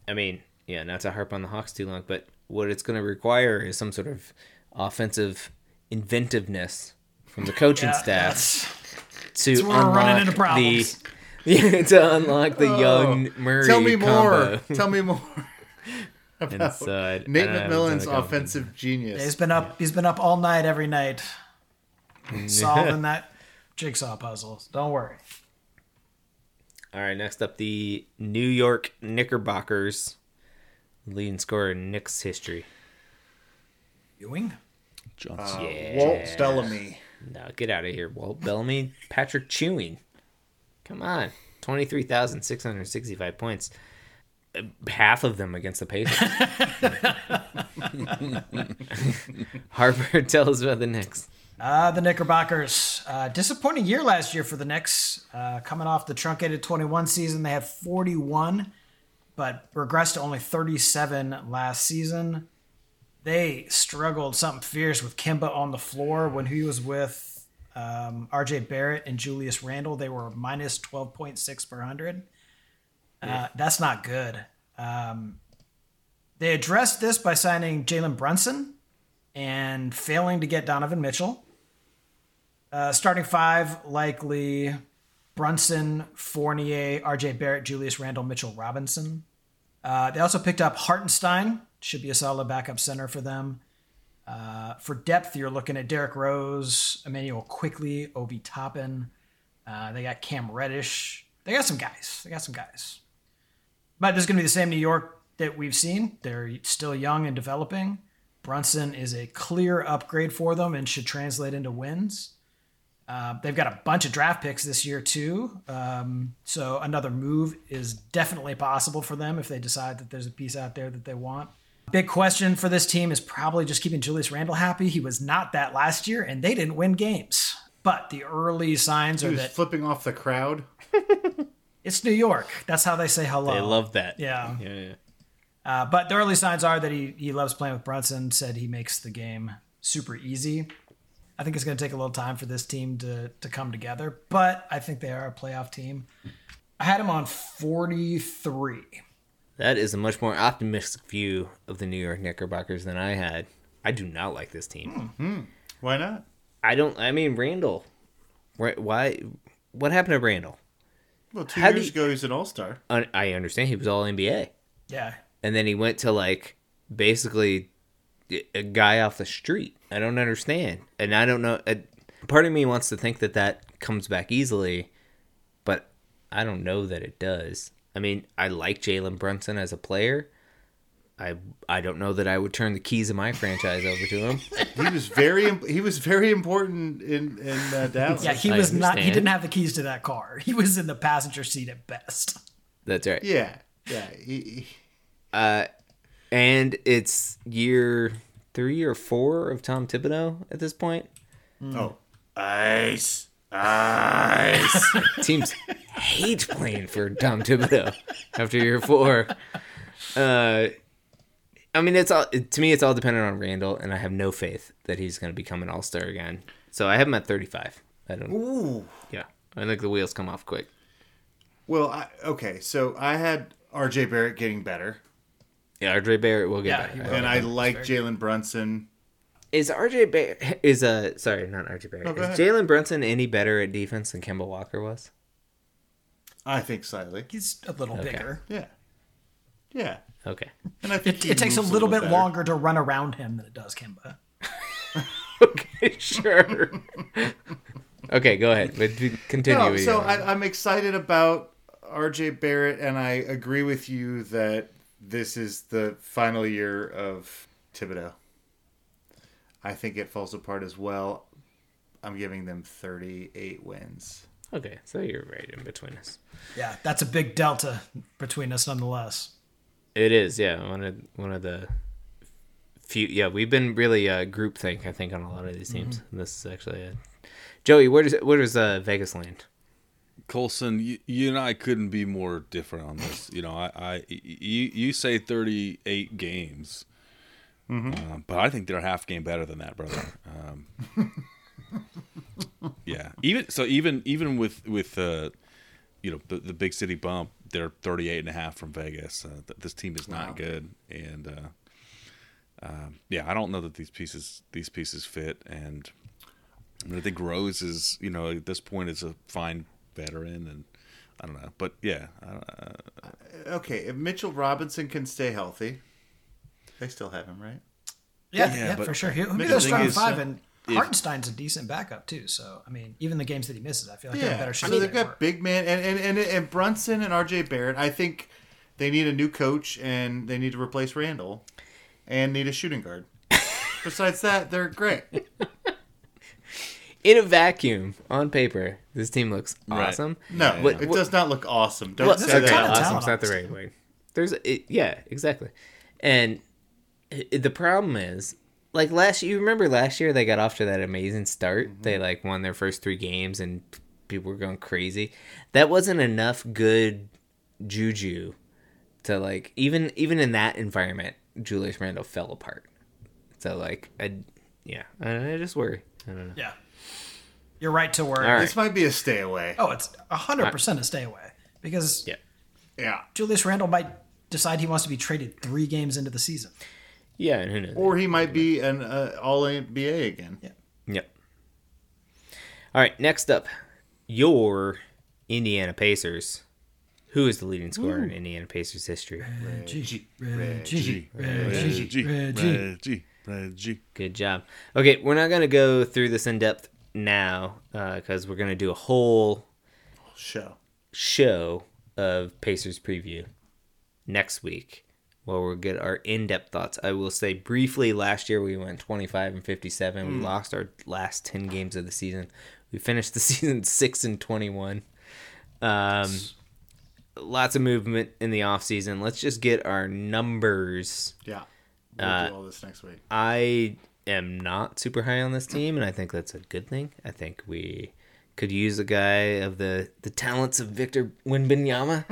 Speaker 7: I mean, yeah, not to harp on the Hawks too long, but what it's going to require is some sort of offensive inventiveness from the coaching
Speaker 5: Yeah,
Speaker 7: staff to
Speaker 5: that's where running
Speaker 7: unlock
Speaker 5: into problems.
Speaker 7: the yeah, to unlock the oh. young Murray.
Speaker 2: Oh, Tell me more. Tell me more.
Speaker 7: And so
Speaker 2: Nate
Speaker 7: I don't have a ton
Speaker 2: McMillan's
Speaker 7: of confidence.
Speaker 2: offensive genius.
Speaker 5: He's been up. He's been up all night, every night, solving that jigsaw puzzle. Don't worry.
Speaker 7: All right, next up, the New York Knickerbockers, leading scorer in Knicks history.
Speaker 5: Ewing.
Speaker 1: Uh, Johnson.
Speaker 7: yeah.
Speaker 2: Walt Bellamy.
Speaker 7: No, get out of here, Walt Bellamy. Patrick Chewing. Come on. 23,665 points. Uh, Half of them against the Pacers. Harper, tell us about the Knicks.
Speaker 5: Uh, the Knickerbockers. Uh, disappointing year last year for the Knicks. Uh, coming off the truncated 21 season, they had 41, but regressed to only 37 last season. They struggled something fierce with Kemba on the floor when he was with um, RJ Barrett and Julius Randle. They were minus 12.6 per 100. Uh, that's not good. Um, they addressed this by signing Jalen Brunson and failing to get Donovan Mitchell. Uh, starting five, likely Brunson, Fournier, RJ Barrett, Julius Randle, Mitchell Robinson. Uh, they also picked up Hartenstein, should be a solid backup center for them. Uh, for depth, you're looking at Derrick Rose, Immanuel Quickley, Obi Toppin. Uh, they got Cam Reddish. They got some guys. They got some guys. But this is going to be the same New York that we've seen. They're still young and developing. Brunson is a clear upgrade for them and should translate into wins. Uh, they've got a bunch of draft picks this year too, um, so another move is definitely possible for them if they decide that there's a piece out there that they want. Big question for this team is probably just keeping Julius Randle happy. He was not that last year, and they didn't win games. But the early signs
Speaker 2: He
Speaker 5: are
Speaker 2: was
Speaker 5: that
Speaker 2: flipping off the crowd.
Speaker 5: it's New York. That's how they say hello.
Speaker 7: They love that.
Speaker 5: Yeah.
Speaker 7: Yeah. yeah.
Speaker 5: Uh, but the early signs are that he, he loves playing with Brunson, said he makes the game super easy. I think it's going to take a little time for this team to, to come together, but I think they are a playoff team. I had him on 43.
Speaker 7: That is a much more optimistic view of the New York Knickerbockers than I had. I do not like this team.
Speaker 2: Why not?
Speaker 7: I don't. I mean, Randle. Why? why what happened to Randle?
Speaker 2: Well, two
Speaker 7: How
Speaker 2: years
Speaker 7: you-
Speaker 2: ago he was an all star.
Speaker 7: I I understand he was all NBA,
Speaker 5: Yeah.
Speaker 7: and then he went to like basically a guy off the street. I don't understand, and I don't know. uh, Part of me wants to think that that comes back easily, but I don't know that it does. I mean, I like Jalen Brunson as a player. I I don't know that I would turn the keys of my franchise over to him.
Speaker 2: He was very he was very important in in uh, Dallas.
Speaker 5: Yeah, he
Speaker 7: I
Speaker 5: was not, he didn't have the keys to that car. He was in the passenger seat at best.
Speaker 7: That's right.
Speaker 2: yeah, yeah. He, he-
Speaker 7: Uh, and it's year three or four of Tom Thibodeau at this point.
Speaker 2: Oh, ice, ice.
Speaker 7: Teams hate playing for Tom Thibodeau after year four. Uh, I mean, it's all to me. It's all dependent on Randle, and I have no faith that he's going to become an All Star again. So I have him at thirty-five. I don't.
Speaker 2: Ooh.
Speaker 7: Yeah, I think the wheels come off quick.
Speaker 2: Well, I, okay. So I had R.J. Barrett getting better,
Speaker 7: Yeah, RJ Barrett will get
Speaker 5: Yeah,
Speaker 7: better.
Speaker 5: he
Speaker 7: I
Speaker 5: will.
Speaker 7: don't
Speaker 2: and. I like Jalen Brunson.
Speaker 7: Is RJ Barrett is uh sorry not RJ Barrett
Speaker 2: No,
Speaker 7: is. Jalen Brunson any better at defense than Kemba Walker was?
Speaker 2: I think slightly.
Speaker 5: He's a little
Speaker 7: Okay.
Speaker 5: bigger.
Speaker 2: Yeah, yeah.
Speaker 7: Okay.
Speaker 2: And I think
Speaker 5: It, it takes a
Speaker 2: moves
Speaker 5: little bit
Speaker 2: better.
Speaker 5: longer to run around him than it does Kemba.
Speaker 7: okay, sure. okay, go ahead. But do- continue.
Speaker 2: No, so I, I'm excited about R.J. Barrett, and I agree with you that this is the final year of Thibodeau. I think it falls apart as well. I'm giving them 38 wins.
Speaker 7: okay, so you're right in between us.
Speaker 5: Yeah, that's a big delta between us nonetheless.
Speaker 7: It is, yeah. One of one of the few. Yeah, we've been really uh, groupthink. I think on a lot of these teams. This is actually a Joey. Where does where does uh, Vegas land?
Speaker 1: Colson, you, you and I couldn't be more different on this. You know, I, I you, you say 38 games, uh, but I think they're a half game better than that, brother. Um, yeah, even so, even even with with uh, you know the, the big city bump, they're 38 and a half from Vegas. Uh, th- this team is not good, and uh, um, yeah, I don't know that these pieces these pieces fit, and I, mean, I think Rose is, you know, at this point is a fine veteran, and I don't know, but yeah, uh,
Speaker 2: Okay, if Mitchell Robinson can stay healthy, they still have him, right?
Speaker 5: Yeah,
Speaker 1: Yeah,
Speaker 5: yeah,
Speaker 1: but-
Speaker 5: for sure. He'll, he'll be
Speaker 2: the
Speaker 5: their
Speaker 2: thing is,
Speaker 5: five,
Speaker 2: uh,
Speaker 5: and
Speaker 1: if-
Speaker 5: Hartenstein's a decent backup too. So I mean, even the games that he misses, I feel like they're in better shape.
Speaker 2: so they've
Speaker 5: than
Speaker 2: got big man and, and, and, and Brunson and RJ Barrett. I think they need a new coach and they need to replace Randle and need a shooting guard. Besides that, they're great.
Speaker 7: In a vacuum, on paper, this team looks
Speaker 1: Right.
Speaker 7: awesome.
Speaker 2: No,
Speaker 7: What-
Speaker 2: it does not look awesome. Don't
Speaker 7: Well,
Speaker 2: say
Speaker 5: there's a ton
Speaker 2: that.
Speaker 5: of
Speaker 7: awesome's not the right way. There's, it, yeah, exactly. And i the problem is, like last, you remember last year they got off to that amazing start. Mm-hmm. They like won their first three games, and people were going crazy. That wasn't enough good juju to like even even in that environment, Julius Randle fell apart. So like, I, yeah, I, I just worry. I don't know.
Speaker 5: Yeah, you're right to worry.
Speaker 7: All right.
Speaker 2: This might be a stay away.
Speaker 5: Oh, it's hundred percent a stay away because
Speaker 7: Yeah.
Speaker 2: Yeah.
Speaker 5: Julius Randle might decide he wants to be traded three games into the season.
Speaker 7: Yeah, and who knows?
Speaker 2: Or he might be an uh, all NBA again. Yeah.
Speaker 7: Yep. All right, next up, your Indiana Pacers. Who is the leading scorer in Indiana Pacers history?
Speaker 5: Reggie,
Speaker 2: Reggie,
Speaker 5: Reggie,
Speaker 1: Reggie,
Speaker 5: Reggie.
Speaker 1: Reggie, Reggie.
Speaker 7: Good job. Okay, we're not going to go through this in depth now because we're going to do a whole
Speaker 2: Show.
Speaker 7: show of Pacers preview next week. Well, we'll get our in-depth thoughts. I will say briefly, last year we went 25 and 57. We lost our last 10 games of the season. We finished the season 6 and 21. Um, lots of movement in the offseason. Let's just get our numbers.
Speaker 2: Yeah. We'll
Speaker 7: Uh,
Speaker 2: do all this next week.
Speaker 7: I am not super high on this team, and I think that's a good thing. I think we could use a guy of the, the talents of Victor Wembanyama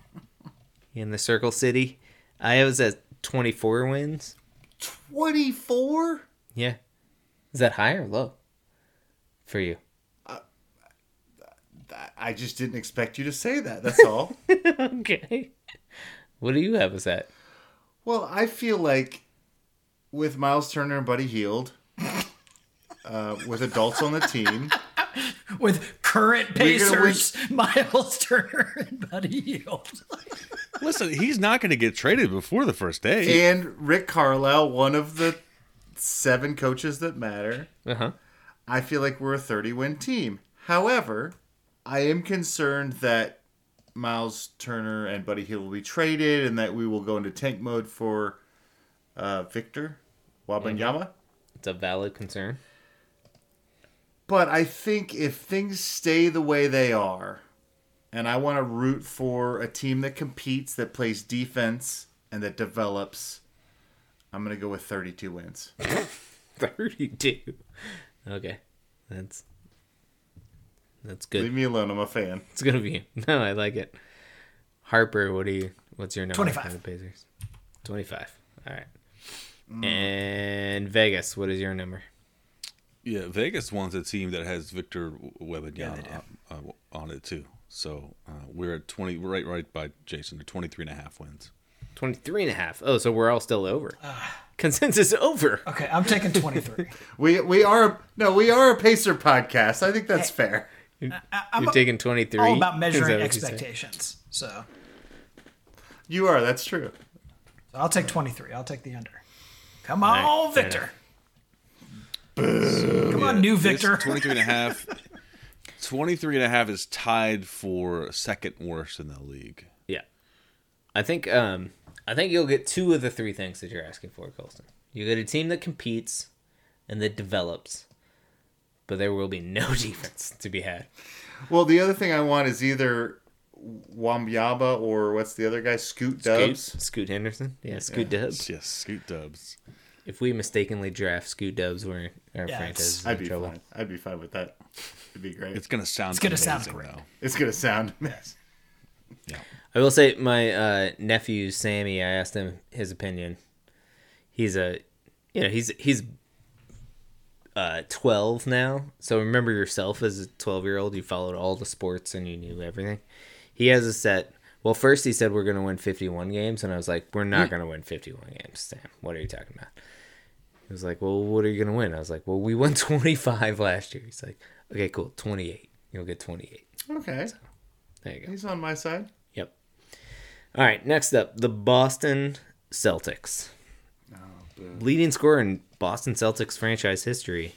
Speaker 7: in the Circle City. I was at 24 wins.
Speaker 2: 24?
Speaker 7: Yeah. Is that high or low for you?
Speaker 2: I just didn't expect you to say that. That's all.
Speaker 7: okay. What do you have us at?
Speaker 2: well, I feel like with Miles Turner and Buddy Hield, uh, with adults on the team,
Speaker 5: With current
Speaker 2: We're
Speaker 5: Pacers, Miles Turner and Buddy Hield.
Speaker 1: Listen, he's not going to get traded before the first day.
Speaker 2: and Rick Carlisle, one of the seven coaches that matter,
Speaker 7: Uh huh.
Speaker 2: I feel like we're a 30 win team. However, I am concerned that Miles Turner and Buddy Hield will be traded and that we will go into tank mode for uh, Victor Wembanyama.
Speaker 7: It's a valid concern.
Speaker 2: But I think if things stay the way they are, and I want to root for a team that competes, that plays defense, and that develops, I'm going to go with 32 wins.
Speaker 7: 32. Okay. That's that's good.
Speaker 2: Leave me alone. I'm a fan.
Speaker 7: It's gonna be no, I like it. Harper, what do you? What's your number?
Speaker 5: 25.
Speaker 7: for the Pacers. Twenty-five. All right. And Vegas, what is your number?
Speaker 1: Yeah, Vegas wants a team that has Victor Wembanyama uh, uh, on it too. So uh, we're at 20, right right by Jason. They're 23 and a half wins.
Speaker 7: 23 and a half. Oh, so we're all still over. Consensus over.
Speaker 5: Okay, I'm taking 23.
Speaker 2: We we are no, we are a Pacer podcast. I think that's fair.
Speaker 5: I'm
Speaker 7: You're taking 23.
Speaker 5: all about measuring
Speaker 7: what you said?
Speaker 5: expectations. So
Speaker 2: You are. That's true.
Speaker 5: I'll take 23. I'll take the under. Come on,
Speaker 7: right, fair
Speaker 5: Victor. Come on, new Victor.
Speaker 1: 23 and a half. 23 and a half is tied for second worst in the league.
Speaker 7: Yeah. I think um I think you'll get two of the three things that you're asking for, Colson. You get a team that competes and that develops, but there will be no defense to be had.
Speaker 2: Well, the other thing I want is either Wembanyama or what's the other guy? Scoot Dubs.
Speaker 7: Scoot, Scoot Henderson. Yeah, Scoot Dubs.
Speaker 1: Yes, Scoot Dubs.
Speaker 7: If we mistakenly draft Scoot Dubs, we're our
Speaker 5: Yeah,
Speaker 7: franchise
Speaker 5: it's-
Speaker 7: is
Speaker 2: I'd be
Speaker 7: trouble.
Speaker 2: fine. I'd be fine with that. It'd be great.
Speaker 1: It's gonna sound.
Speaker 5: It's gonna
Speaker 1: amazing,
Speaker 5: sound great.
Speaker 1: Though.
Speaker 2: It's gonna sound. Mess. Yeah.
Speaker 7: I will say my uh, nephew Sammy. I asked him his opinion. He's a, you know, he's he's uh, twelve now. So remember yourself as a twelve year old. You followed all the sports and you knew everything. He has a set. Well, first he said we're gonna win fifty one games, and I was like, we're not gonna win fifty one games, Sam. What are you talking about? He was like, well, what are you gonna win? I was like, well, we won twenty five last year. He's like, okay, cool, twenty eight. You'll get twenty eight.
Speaker 2: Okay,
Speaker 7: There you go.
Speaker 2: he's on my side.
Speaker 7: Yep. All right, next up, the Boston Celtics. Oh, Leading scorer in Boston Celtics franchise history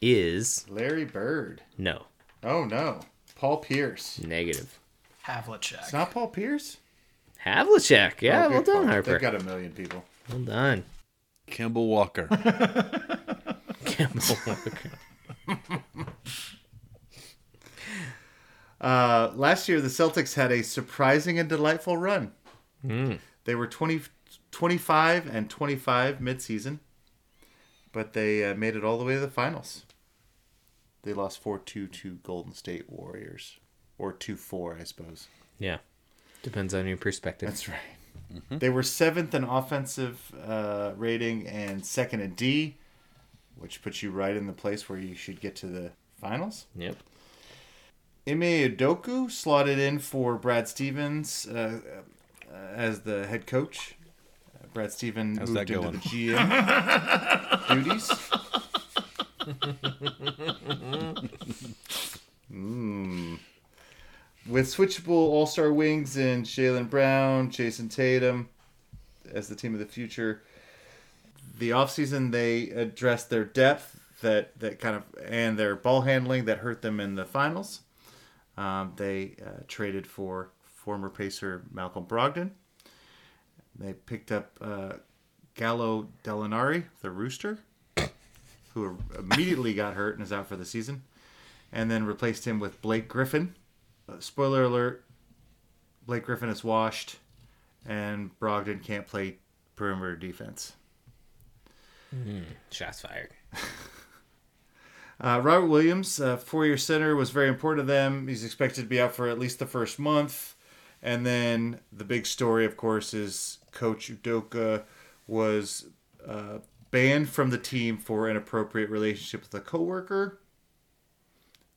Speaker 7: is
Speaker 2: Larry Bird.
Speaker 7: no,
Speaker 2: Oh no, Paul Pierce.
Speaker 7: negative.
Speaker 5: Havlicek.
Speaker 2: It's not Paul Pierce.
Speaker 7: Havlicek. Yeah,
Speaker 2: Oh,
Speaker 7: well done,
Speaker 2: call.
Speaker 7: Harper.
Speaker 2: They've got a million people.
Speaker 7: Well done.
Speaker 1: Kimball Walker.
Speaker 7: Campbell Walker.
Speaker 2: Uh, last year, the Celtics had a surprising and delightful run. They were 20, 25 and 25 midseason, but they uh, made it all the way to the finals. They lost 4 2 to Golden State Warriors. Or 2 4, I suppose.
Speaker 7: Yeah. Depends on your perspective.
Speaker 2: That's right. They were seventh in offensive uh, rating and second in D, which puts you right in the place where you should get to the finals.
Speaker 7: Yep.
Speaker 2: Ime Udoka slotted in for Brad Stevens uh, uh, as the head coach. Uh, Brad Stevens
Speaker 1: How's
Speaker 2: moved into the GM duties. Mm. With switchable All Star wings and Jaylen Brown, Jayson Tatum as the team of the future. The offseason, they addressed their depth that, that kind of and their ball handling that hurt them in the finals. Um, they uh, traded for former Pacer Malcolm Brogdon. They picked up uh, Gallo Gallinari, the rooster, who immediately got hurt and is out for the season, and then replaced him with Blake Griffin. Uh, spoiler alert: Blake Griffin is washed, and Brogdon can't play perimeter defense.
Speaker 7: Shots fired.
Speaker 2: Uh, Robert Williams, uh, four-year center, was very important to them. He's expected to be out for at least the first month, and then the big story, of course, is Coach Udoka was uh, banned from the team for an inappropriate relationship with a coworker,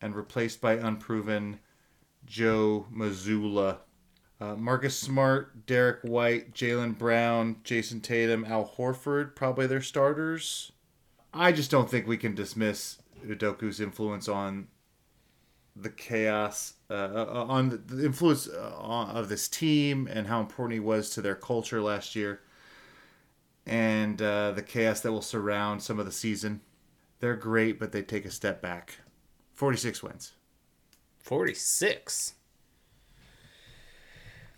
Speaker 2: and replaced by unproven Joe Mazzulla. Uh, Marcus Smart, Derrick White, Jaylen Brown, Jayson Tatum, Al Horford, probably their starters. I just don't think we can dismiss Udoka's influence on the chaos, uh, uh, on the, the influence uh, of this team and how important he was to their culture last year, and uh, the chaos that will surround some of the season. They're great, but they take a step back. 46 wins.
Speaker 7: 46.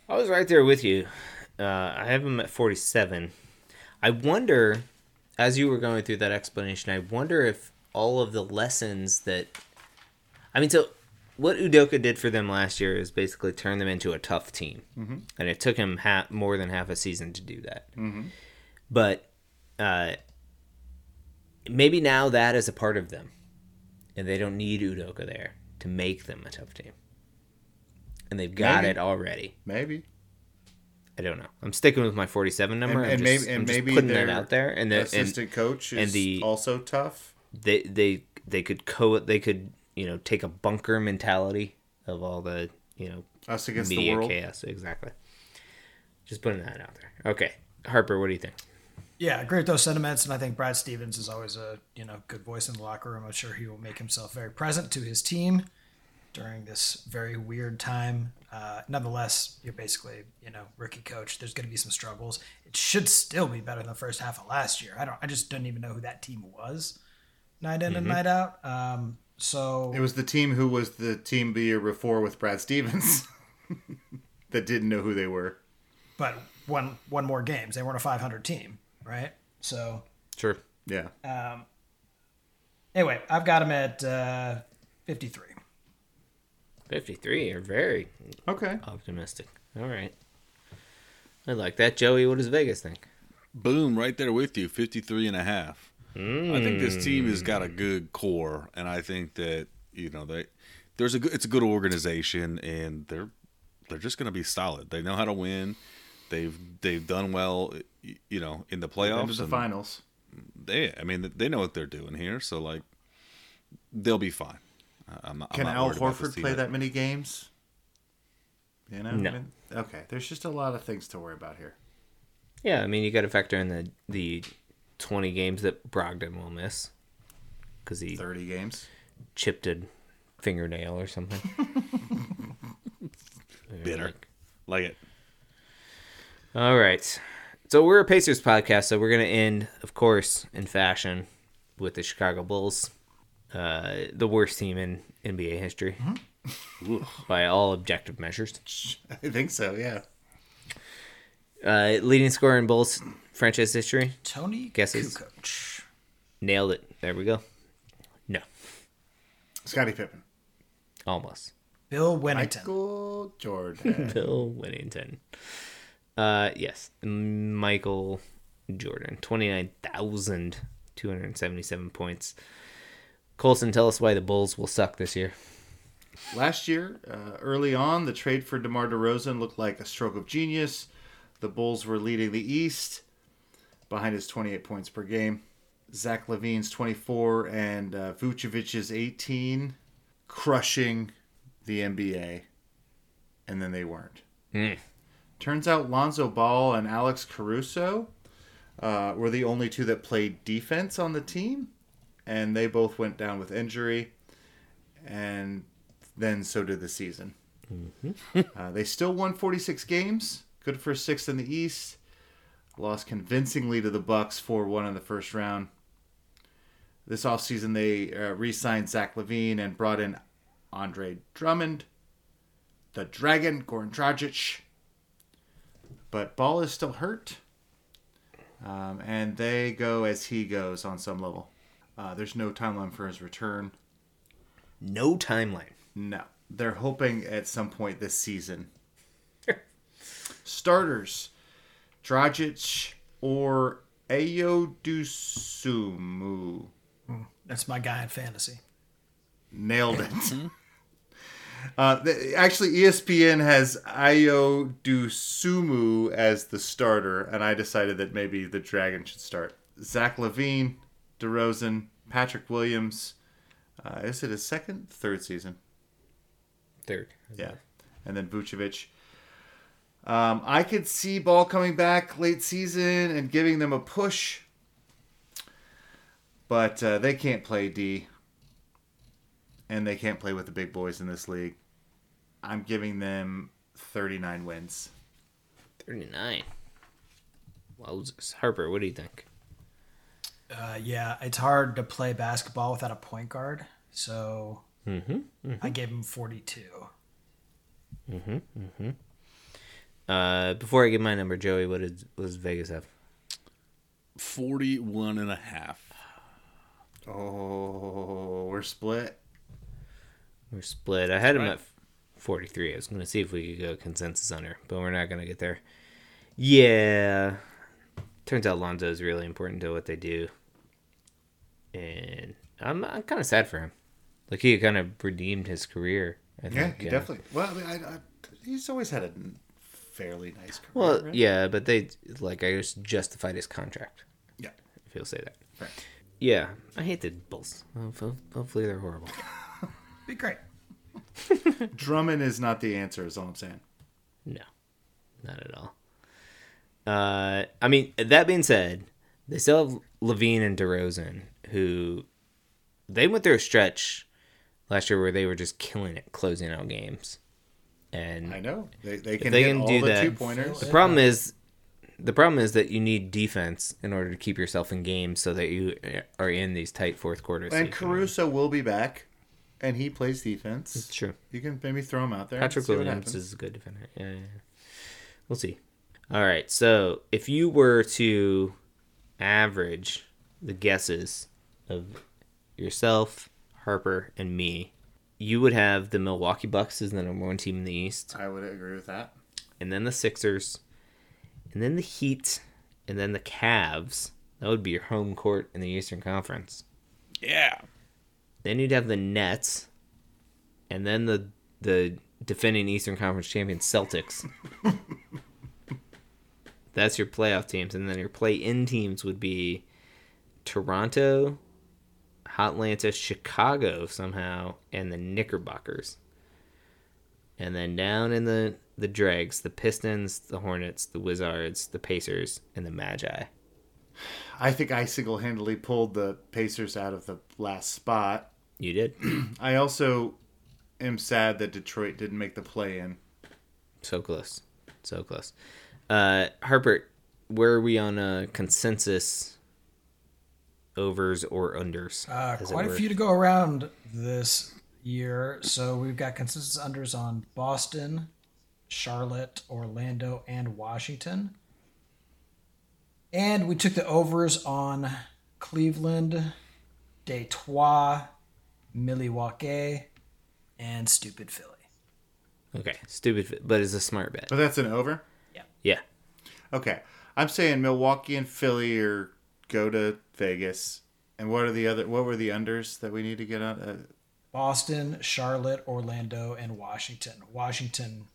Speaker 7: I was right there with you. Uh, I have him at 47. I wonder, as you were going through that explanation, I wonder if all of the lessons that. I mean, so what Udoka did for them last year is basically turn them into a tough team. Mm-hmm. And it took him ha- more than half a season to do that. Mm-hmm. But uh, maybe now that is a part of them. And they don't need Udoka there to make them a tough team. And they've got
Speaker 2: Maybe.
Speaker 7: it already.
Speaker 2: Maybe.
Speaker 7: I don't know. I'm sticking with my 47 number.
Speaker 2: And, and
Speaker 7: just,
Speaker 2: maybe, and maybe
Speaker 7: putting that out there. And, the, and
Speaker 2: assistant coach is
Speaker 7: and the-
Speaker 2: also tough.
Speaker 7: they they they could co they could you know take a bunker mentality of all the you know
Speaker 2: Us against the
Speaker 7: media
Speaker 2: world.
Speaker 7: chaos exactly. Just putting that out there. Okay, Harper, what do you think?
Speaker 5: Yeah, agree with those sentiments, and I think Brad Stevens is always a you know good voice in the locker room. I'm sure he will make himself very present to his team during this very weird time. Uh, nonetheless, you're basically you know rookie coach. There's going to be some struggles. It should still be better than the first half of last year. I don't. I just don't even know who that team was, night in and night out. Um, so
Speaker 2: It was the team who was the team the year before with Brad Stevens that didn't know who they were.
Speaker 5: but one one more games. They weren't a 500 team, right? So
Speaker 7: Sure.
Speaker 2: Yeah.
Speaker 5: Um, anyway, I've got him at uh, 53.
Speaker 7: 53. You're very
Speaker 2: Okay.
Speaker 7: optimistic. All right. I like that. Joey, what does Vegas think?
Speaker 1: Boom, right there with you, 53 and a half. I think this team has got a good core, and I think that you know they there's a good, it's a good organization, and they're they're just going to be solid. They know how to win. They've they've done well, you know, in the playoffs.
Speaker 2: Into the
Speaker 1: and
Speaker 2: finals.
Speaker 1: They, I mean, they know what they're doing here, so like they'll be fine. I- I'm not, I'm
Speaker 2: Can
Speaker 1: not
Speaker 2: Al
Speaker 1: worried
Speaker 2: Horford
Speaker 1: team.
Speaker 2: play that many games? You know?
Speaker 7: No.
Speaker 2: I mean, okay. There's just a lot of things to worry about here.
Speaker 7: Yeah, I mean, you got to factor in the the 20 games that Brogdon will miss because he
Speaker 2: 30 games.
Speaker 7: chipped a fingernail or something.
Speaker 1: bitter, like it.
Speaker 7: All right. So we're a Pacers podcast, so we're going to end, of course, in fashion with the Chicago Bulls, uh, the worst team in NBA history by all objective measures.
Speaker 2: I think so, yeah.
Speaker 7: Uh, leading scorer in Bulls franchise history.
Speaker 5: Tony
Speaker 7: Guesses?
Speaker 5: Kukoc.
Speaker 7: Nailed it. There we go. No,
Speaker 2: Scottie Pippen.
Speaker 7: almost.
Speaker 5: Bill Wennington.
Speaker 2: Michael Jordan.
Speaker 7: Bill Wennington. Uh, yes, Michael Jordan, twenty nine thousand two hundred seventy seven points. Colson, tell us why the Bulls will suck this year.
Speaker 2: Last year, uh, early on, the trade for DeMar DeRozan looked like a stroke of genius. The Bulls were leading the East behind his 28 points per game. Zach LaVine's 24 and uh, Vucevic's 18, crushing the NBA. And then they weren't. Turns out Lonzo Ball and Alex Caruso uh, were the only two that played defense on the team. And they both went down with injury. And then so did the season. uh, they still won 46 games, good for sixth in the East. Lost convincingly to the Bucks 4-1 in the first round. This offseason, they uh, re-signed Zach LaVine and brought in Andre Drummond, the Dragon, Goran Dragic. But Ball is still hurt. Um, and they go as he goes on some level. Uh, there's no timeline for his return.
Speaker 7: No timeline.
Speaker 2: No. They're hoping at some point this season. Starters Dragic or Ayo Dosunmu.
Speaker 5: That's my guy in fantasy.
Speaker 2: Nailed it. Uh, actually, ESPN has Ayo Dosunmu as the starter, and I decided that maybe the Dragon should start. Zach LaVine, DeRozan, Patrick Williams. Uh, is it his second, third season?
Speaker 7: Third.
Speaker 2: Yeah. And then Vucevic. Um, I could see Ball coming back late season and giving them a push. But uh, they can't play D. And they can't play with the big boys in this league. I'm giving them 39 wins.
Speaker 7: 39. Wowzers. Harper, what do you think?
Speaker 5: Uh, yeah, it's hard to play basketball without a point guard, so
Speaker 7: Mm-hmm.
Speaker 5: I gave him 42.
Speaker 7: Mm-hmm, uh, before I give my number, Joey, what did what does Vegas have?
Speaker 1: 41 and a half.
Speaker 2: Oh, we're split.
Speaker 7: We're split. I had him
Speaker 1: right.
Speaker 7: at 43. I was going to see if we could go consensus on under, but we're not going to get there. Yeah. Turns out Lonzo is really important to what they do. And I'm, I'm kind of sad for him. Like, he kind of redeemed his career. I
Speaker 2: Yeah,
Speaker 7: think.
Speaker 2: he
Speaker 7: uh,
Speaker 2: definitely. Well, I mean, I, I, he's always had a fairly nice career.
Speaker 7: Well,
Speaker 2: right?
Speaker 7: yeah, but they, like, I just justified his contract,
Speaker 2: Yeah.
Speaker 7: if you'll say that.
Speaker 2: Right.
Speaker 7: Yeah, I hate the Bulls. Ho- ho- Hopefully they're horrible.
Speaker 5: Be great.
Speaker 2: Drummond is not the answer, is all I'm saying.
Speaker 7: No, not at all. Uh, I mean, that being said, they still have LaVine and DeRozan, who they went through a stretch last year where they were just killing it, closing out games. And
Speaker 2: I know. They, they can
Speaker 7: they can
Speaker 2: all
Speaker 7: do
Speaker 2: the
Speaker 7: that-
Speaker 2: two pointers.
Speaker 7: the problem is, the problem is that you need defense in order to keep yourself in games, so that you are in these tight fourth quarters.
Speaker 2: And Caruso will be back, and he plays defense.
Speaker 7: It's true.
Speaker 2: You can maybe throw him out there. and
Speaker 7: Patrick Williams is a good defender. Yeah, yeah, yeah. We'll see. All right. So if you were to average the guesses of yourself, Harper, and me, you would have the Milwaukee Bucks as the number one team in the East,
Speaker 2: I would agree with that.
Speaker 7: and then the Sixers, and then the Heat, and then the Cavs. That would be your home court in the Eastern Conference.
Speaker 1: Yeah.
Speaker 7: Then you'd have the Nets, and then the the defending Eastern Conference champion Celtics. That's your playoff teams, and then your play-in teams would be Toronto, Atlanta, Chicago somehow, and the Knickerbockers. And then down in the the dregs, the Pistons, the Hornets, the Wizards, the Pacers, and the Magi.
Speaker 2: I think I single handedly pulled the Pacers out of the last spot.
Speaker 7: You did
Speaker 2: I also am sad that Detroit didn't make the play in.
Speaker 7: So close. So close. Uh, Harper, where are we on a consensus overs or unders?
Speaker 5: Uh, quite a few to go around this year. So we've got consensus unders on Boston, Charlotte, Orlando, and Washington. And we took the overs on Cleveland, Detroit, Milwaukee, and Stupid Philly.
Speaker 7: Okay, stupid, but it's a smart bet.
Speaker 2: But that's an over?
Speaker 7: Yeah. Yeah.
Speaker 2: Okay. I'm saying Milwaukee and Philly or go to Vegas. And what are the other what were the unders that we need to get on? Uh,
Speaker 5: Boston, Charlotte, Orlando, and Washington. Washington,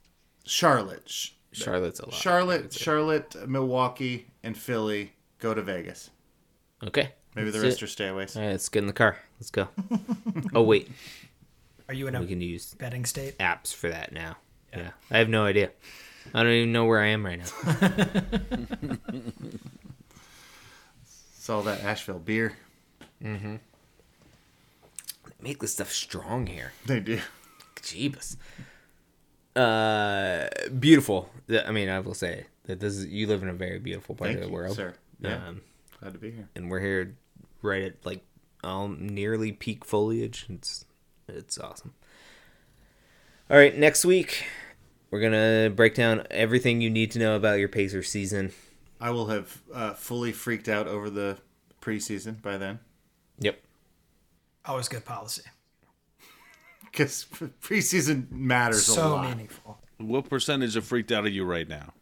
Speaker 2: Charlotte. Sh-
Speaker 7: Charlotte's a lot.
Speaker 2: Charlotte, Charlotte, Milwaukee, and Philly go to Vegas.
Speaker 7: Okay.
Speaker 2: Maybe the
Speaker 7: That's
Speaker 2: rest are stayaways.
Speaker 7: All right, let's get in the car. Let's go. oh wait,
Speaker 5: are you in a
Speaker 7: we can use
Speaker 5: betting state?
Speaker 7: apps for that now. Yeah. I have no idea. I don't even know where I am right now.
Speaker 2: It's all that Asheville beer. Mm-hmm.
Speaker 7: Make this stuff strong here.
Speaker 2: They do.
Speaker 7: Jeebus. Uh, beautiful. I mean, I will say that this is you live in a very beautiful part
Speaker 2: Thank
Speaker 7: of the
Speaker 2: you,
Speaker 7: world,
Speaker 2: sir. Yeah.
Speaker 7: Um,
Speaker 2: Glad to be here.
Speaker 7: and we're here right at like um nearly peak foliage. It's it's awesome. All right, next week We're gonna break down everything you need to know about your Pacers season.
Speaker 2: I will have uh, fully freaked out over the preseason by then.
Speaker 7: Yep.
Speaker 5: Always good policy.
Speaker 2: Because preseason matters a
Speaker 5: So meaningful.
Speaker 1: What percentage of freaked out are you right now?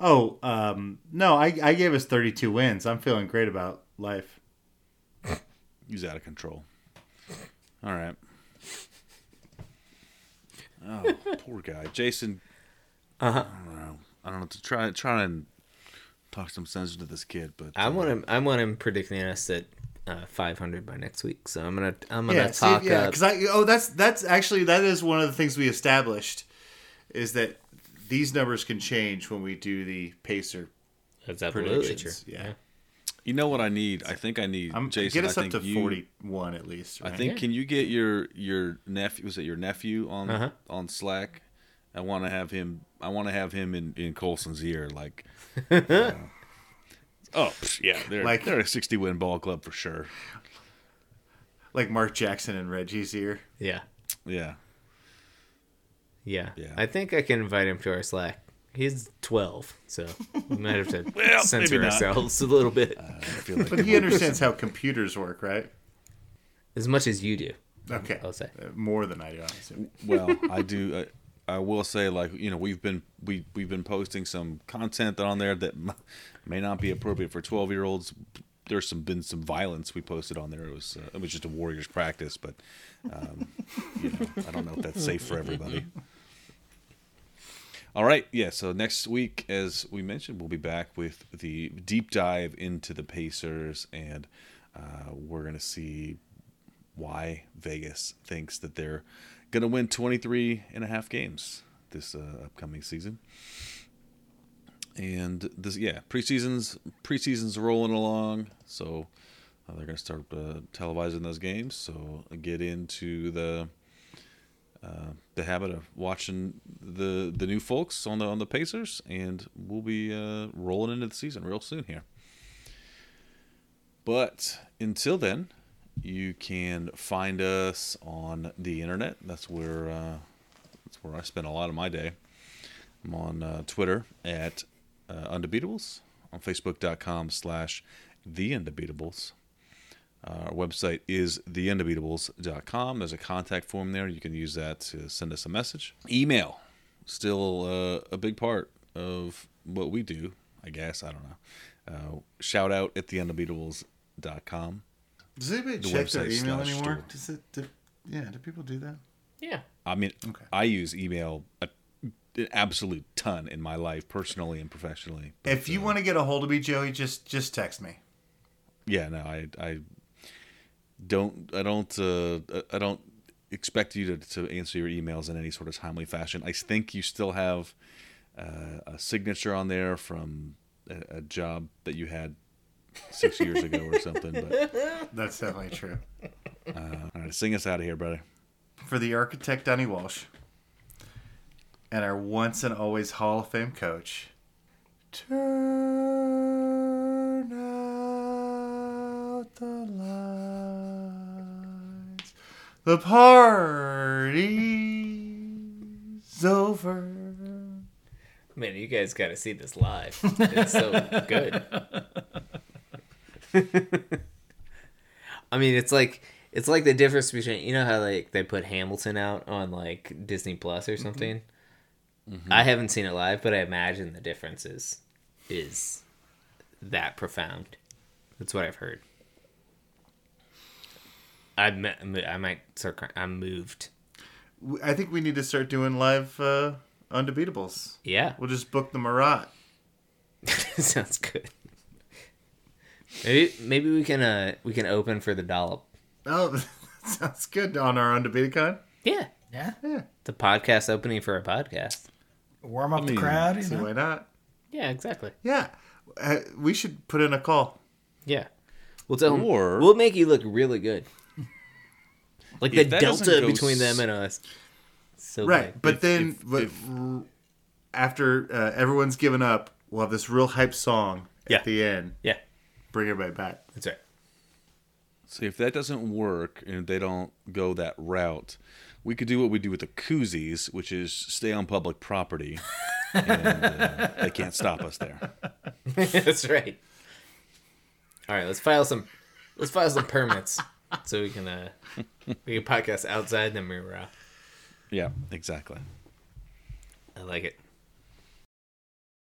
Speaker 2: Oh, um, no, I, I gave us 32 wins. I'm feeling great about life.
Speaker 1: He's out of control. All right. Oh, poor guy, Jason.
Speaker 7: Uh huh.
Speaker 1: I don't know. I don't know to try try and talk some sense into this kid, but
Speaker 7: I
Speaker 1: uh,
Speaker 7: want him. I want him predicting us at uh, 500 by next week. So I'm gonna. I'm gonna
Speaker 2: Yeah, see, yeah, because I oh that's that's actually that is one of the things we established is that these numbers can change when we do the pacer
Speaker 7: That's absolutely true.
Speaker 2: predictions. Yeah,
Speaker 1: You know what I need? I think I need
Speaker 2: I'm
Speaker 1: Jason.
Speaker 2: get us
Speaker 1: I
Speaker 2: up
Speaker 1: think
Speaker 2: to
Speaker 1: you,
Speaker 2: 41 at least.
Speaker 1: I think
Speaker 7: Yeah.
Speaker 1: can you get your your nephew? Was it your nephew on
Speaker 7: Uh-huh.
Speaker 1: on Slack? I want to have him. I want to have him in in Colson's ear, like. uh, oh yeah, they're
Speaker 2: Like-
Speaker 1: they're a sixty win ball club for sure.
Speaker 2: like Mark Jackson and Reggie's ear.
Speaker 7: Yeah.
Speaker 1: Yeah,
Speaker 7: Yeah.
Speaker 1: Yeah.
Speaker 7: I think I can invite him to our Slack. He's 12, so we might have to
Speaker 1: Well,
Speaker 7: censor ourselves a little bit.
Speaker 1: I feel like
Speaker 2: But he understands how computers work, right?
Speaker 7: as much as you do.
Speaker 2: Okay,
Speaker 7: I'll say.
Speaker 2: Uh, more than I do. Honestly.
Speaker 1: well i do I, I will say like you know we've been we we've been posting some content on there that m- may not be appropriate for 12 year olds there's some been some violence we posted on there it was uh, it was just a warriors practice but um, you know i don't know if that's safe for everybody all right yeah so next week as we mentioned we'll be back with the deep dive into the pacers and uh, we're to see why Vegas thinks that they're to win 23 and a half games this uh, upcoming season. And this, yeah, preseason's preseason's rolling along, so uh, they're to start uh, televising those games. So get into the uh, the habit of watching the the new folks on the on the Pacers, and we'll be uh, rolling into the season real soon here. But until then, you can find us on the internet. That's where uh, that's where I spend a lot of my day. I'm on uh, Twitter at uh, Undebeatables, on Facebook.com slash The Undebeatables. Our website is theundebeatables.com. There's a contact form there. You can use that to send us a message. Email, still uh, a big part of what we do, I guess. I don't know. Uh, shout out at theundebeatables.com.
Speaker 2: Does anybody
Speaker 1: The
Speaker 2: check their
Speaker 1: website
Speaker 2: email
Speaker 1: slash
Speaker 2: anymore?
Speaker 1: store.
Speaker 2: Does it? Do, yeah. Do people do that?
Speaker 7: Yeah.
Speaker 1: I mean,
Speaker 2: Okay.
Speaker 1: I use email a, an absolute ton in my life, personally and professionally. But,
Speaker 2: If you
Speaker 1: uh,
Speaker 2: want to get a hold of me, Joey, just just text me.
Speaker 1: yeah, no, I, I don't, I don't, uh, I don't expect you to, to answer your emails in any sort of timely fashion. I think you still have uh, a signature on there from a, a job that you had six years ago or something. But
Speaker 2: That's definitely true.
Speaker 1: all right, sing us out of here, brother.
Speaker 2: For the architect Donnie Walsh and our once and always Hall of Fame coach, turn out the lights. The party's over.
Speaker 7: Man, you guys got to see this live. It's so good. I mean, it's like it's like the difference between you know how like they put Hamilton out on like Disney Plus or mm-hmm. something. Mm-hmm. I haven't seen it live, but I imagine the difference is is that profound. That's what I've heard. I I might start. crying. I'm moved.
Speaker 2: I think we need to start doing live uh, undebeatables.
Speaker 7: Yeah,
Speaker 2: We'll just book the Murat.
Speaker 7: sounds good. Maybe maybe we can uh we can open for the dollop.
Speaker 2: Oh, that sounds good on our undebated con.
Speaker 7: Yeah,
Speaker 5: Yeah.
Speaker 2: Yeah,
Speaker 7: the podcast opening for a podcast.
Speaker 5: Warm up
Speaker 1: mean,
Speaker 5: the crowd. You
Speaker 2: see why not?
Speaker 7: Yeah, exactly.
Speaker 2: Yeah, uh, we should put in a call.
Speaker 7: Yeah, we'll tell
Speaker 1: Or-
Speaker 7: we'll make you look really good. Like the
Speaker 1: If that doesn't
Speaker 7: delta between
Speaker 1: s-
Speaker 7: them and us. So
Speaker 2: Right,
Speaker 7: big.
Speaker 2: but
Speaker 1: If-
Speaker 2: then
Speaker 1: if-
Speaker 2: but
Speaker 1: if-
Speaker 2: after uh, everyone's given up, we'll have this real hype song
Speaker 7: Yeah.
Speaker 2: at the end.
Speaker 7: yeah,
Speaker 2: Bring everybody back.
Speaker 7: that's right.
Speaker 1: So if that doesn't work and they don't go that route, we could do what we do with the koozies, which is stay on public property. and uh, they can't stop us there.
Speaker 7: That's right. All right, let's file some. Let's file some permits so we can uh we can podcast outside the mirror.
Speaker 1: Yeah, exactly.
Speaker 7: I like it.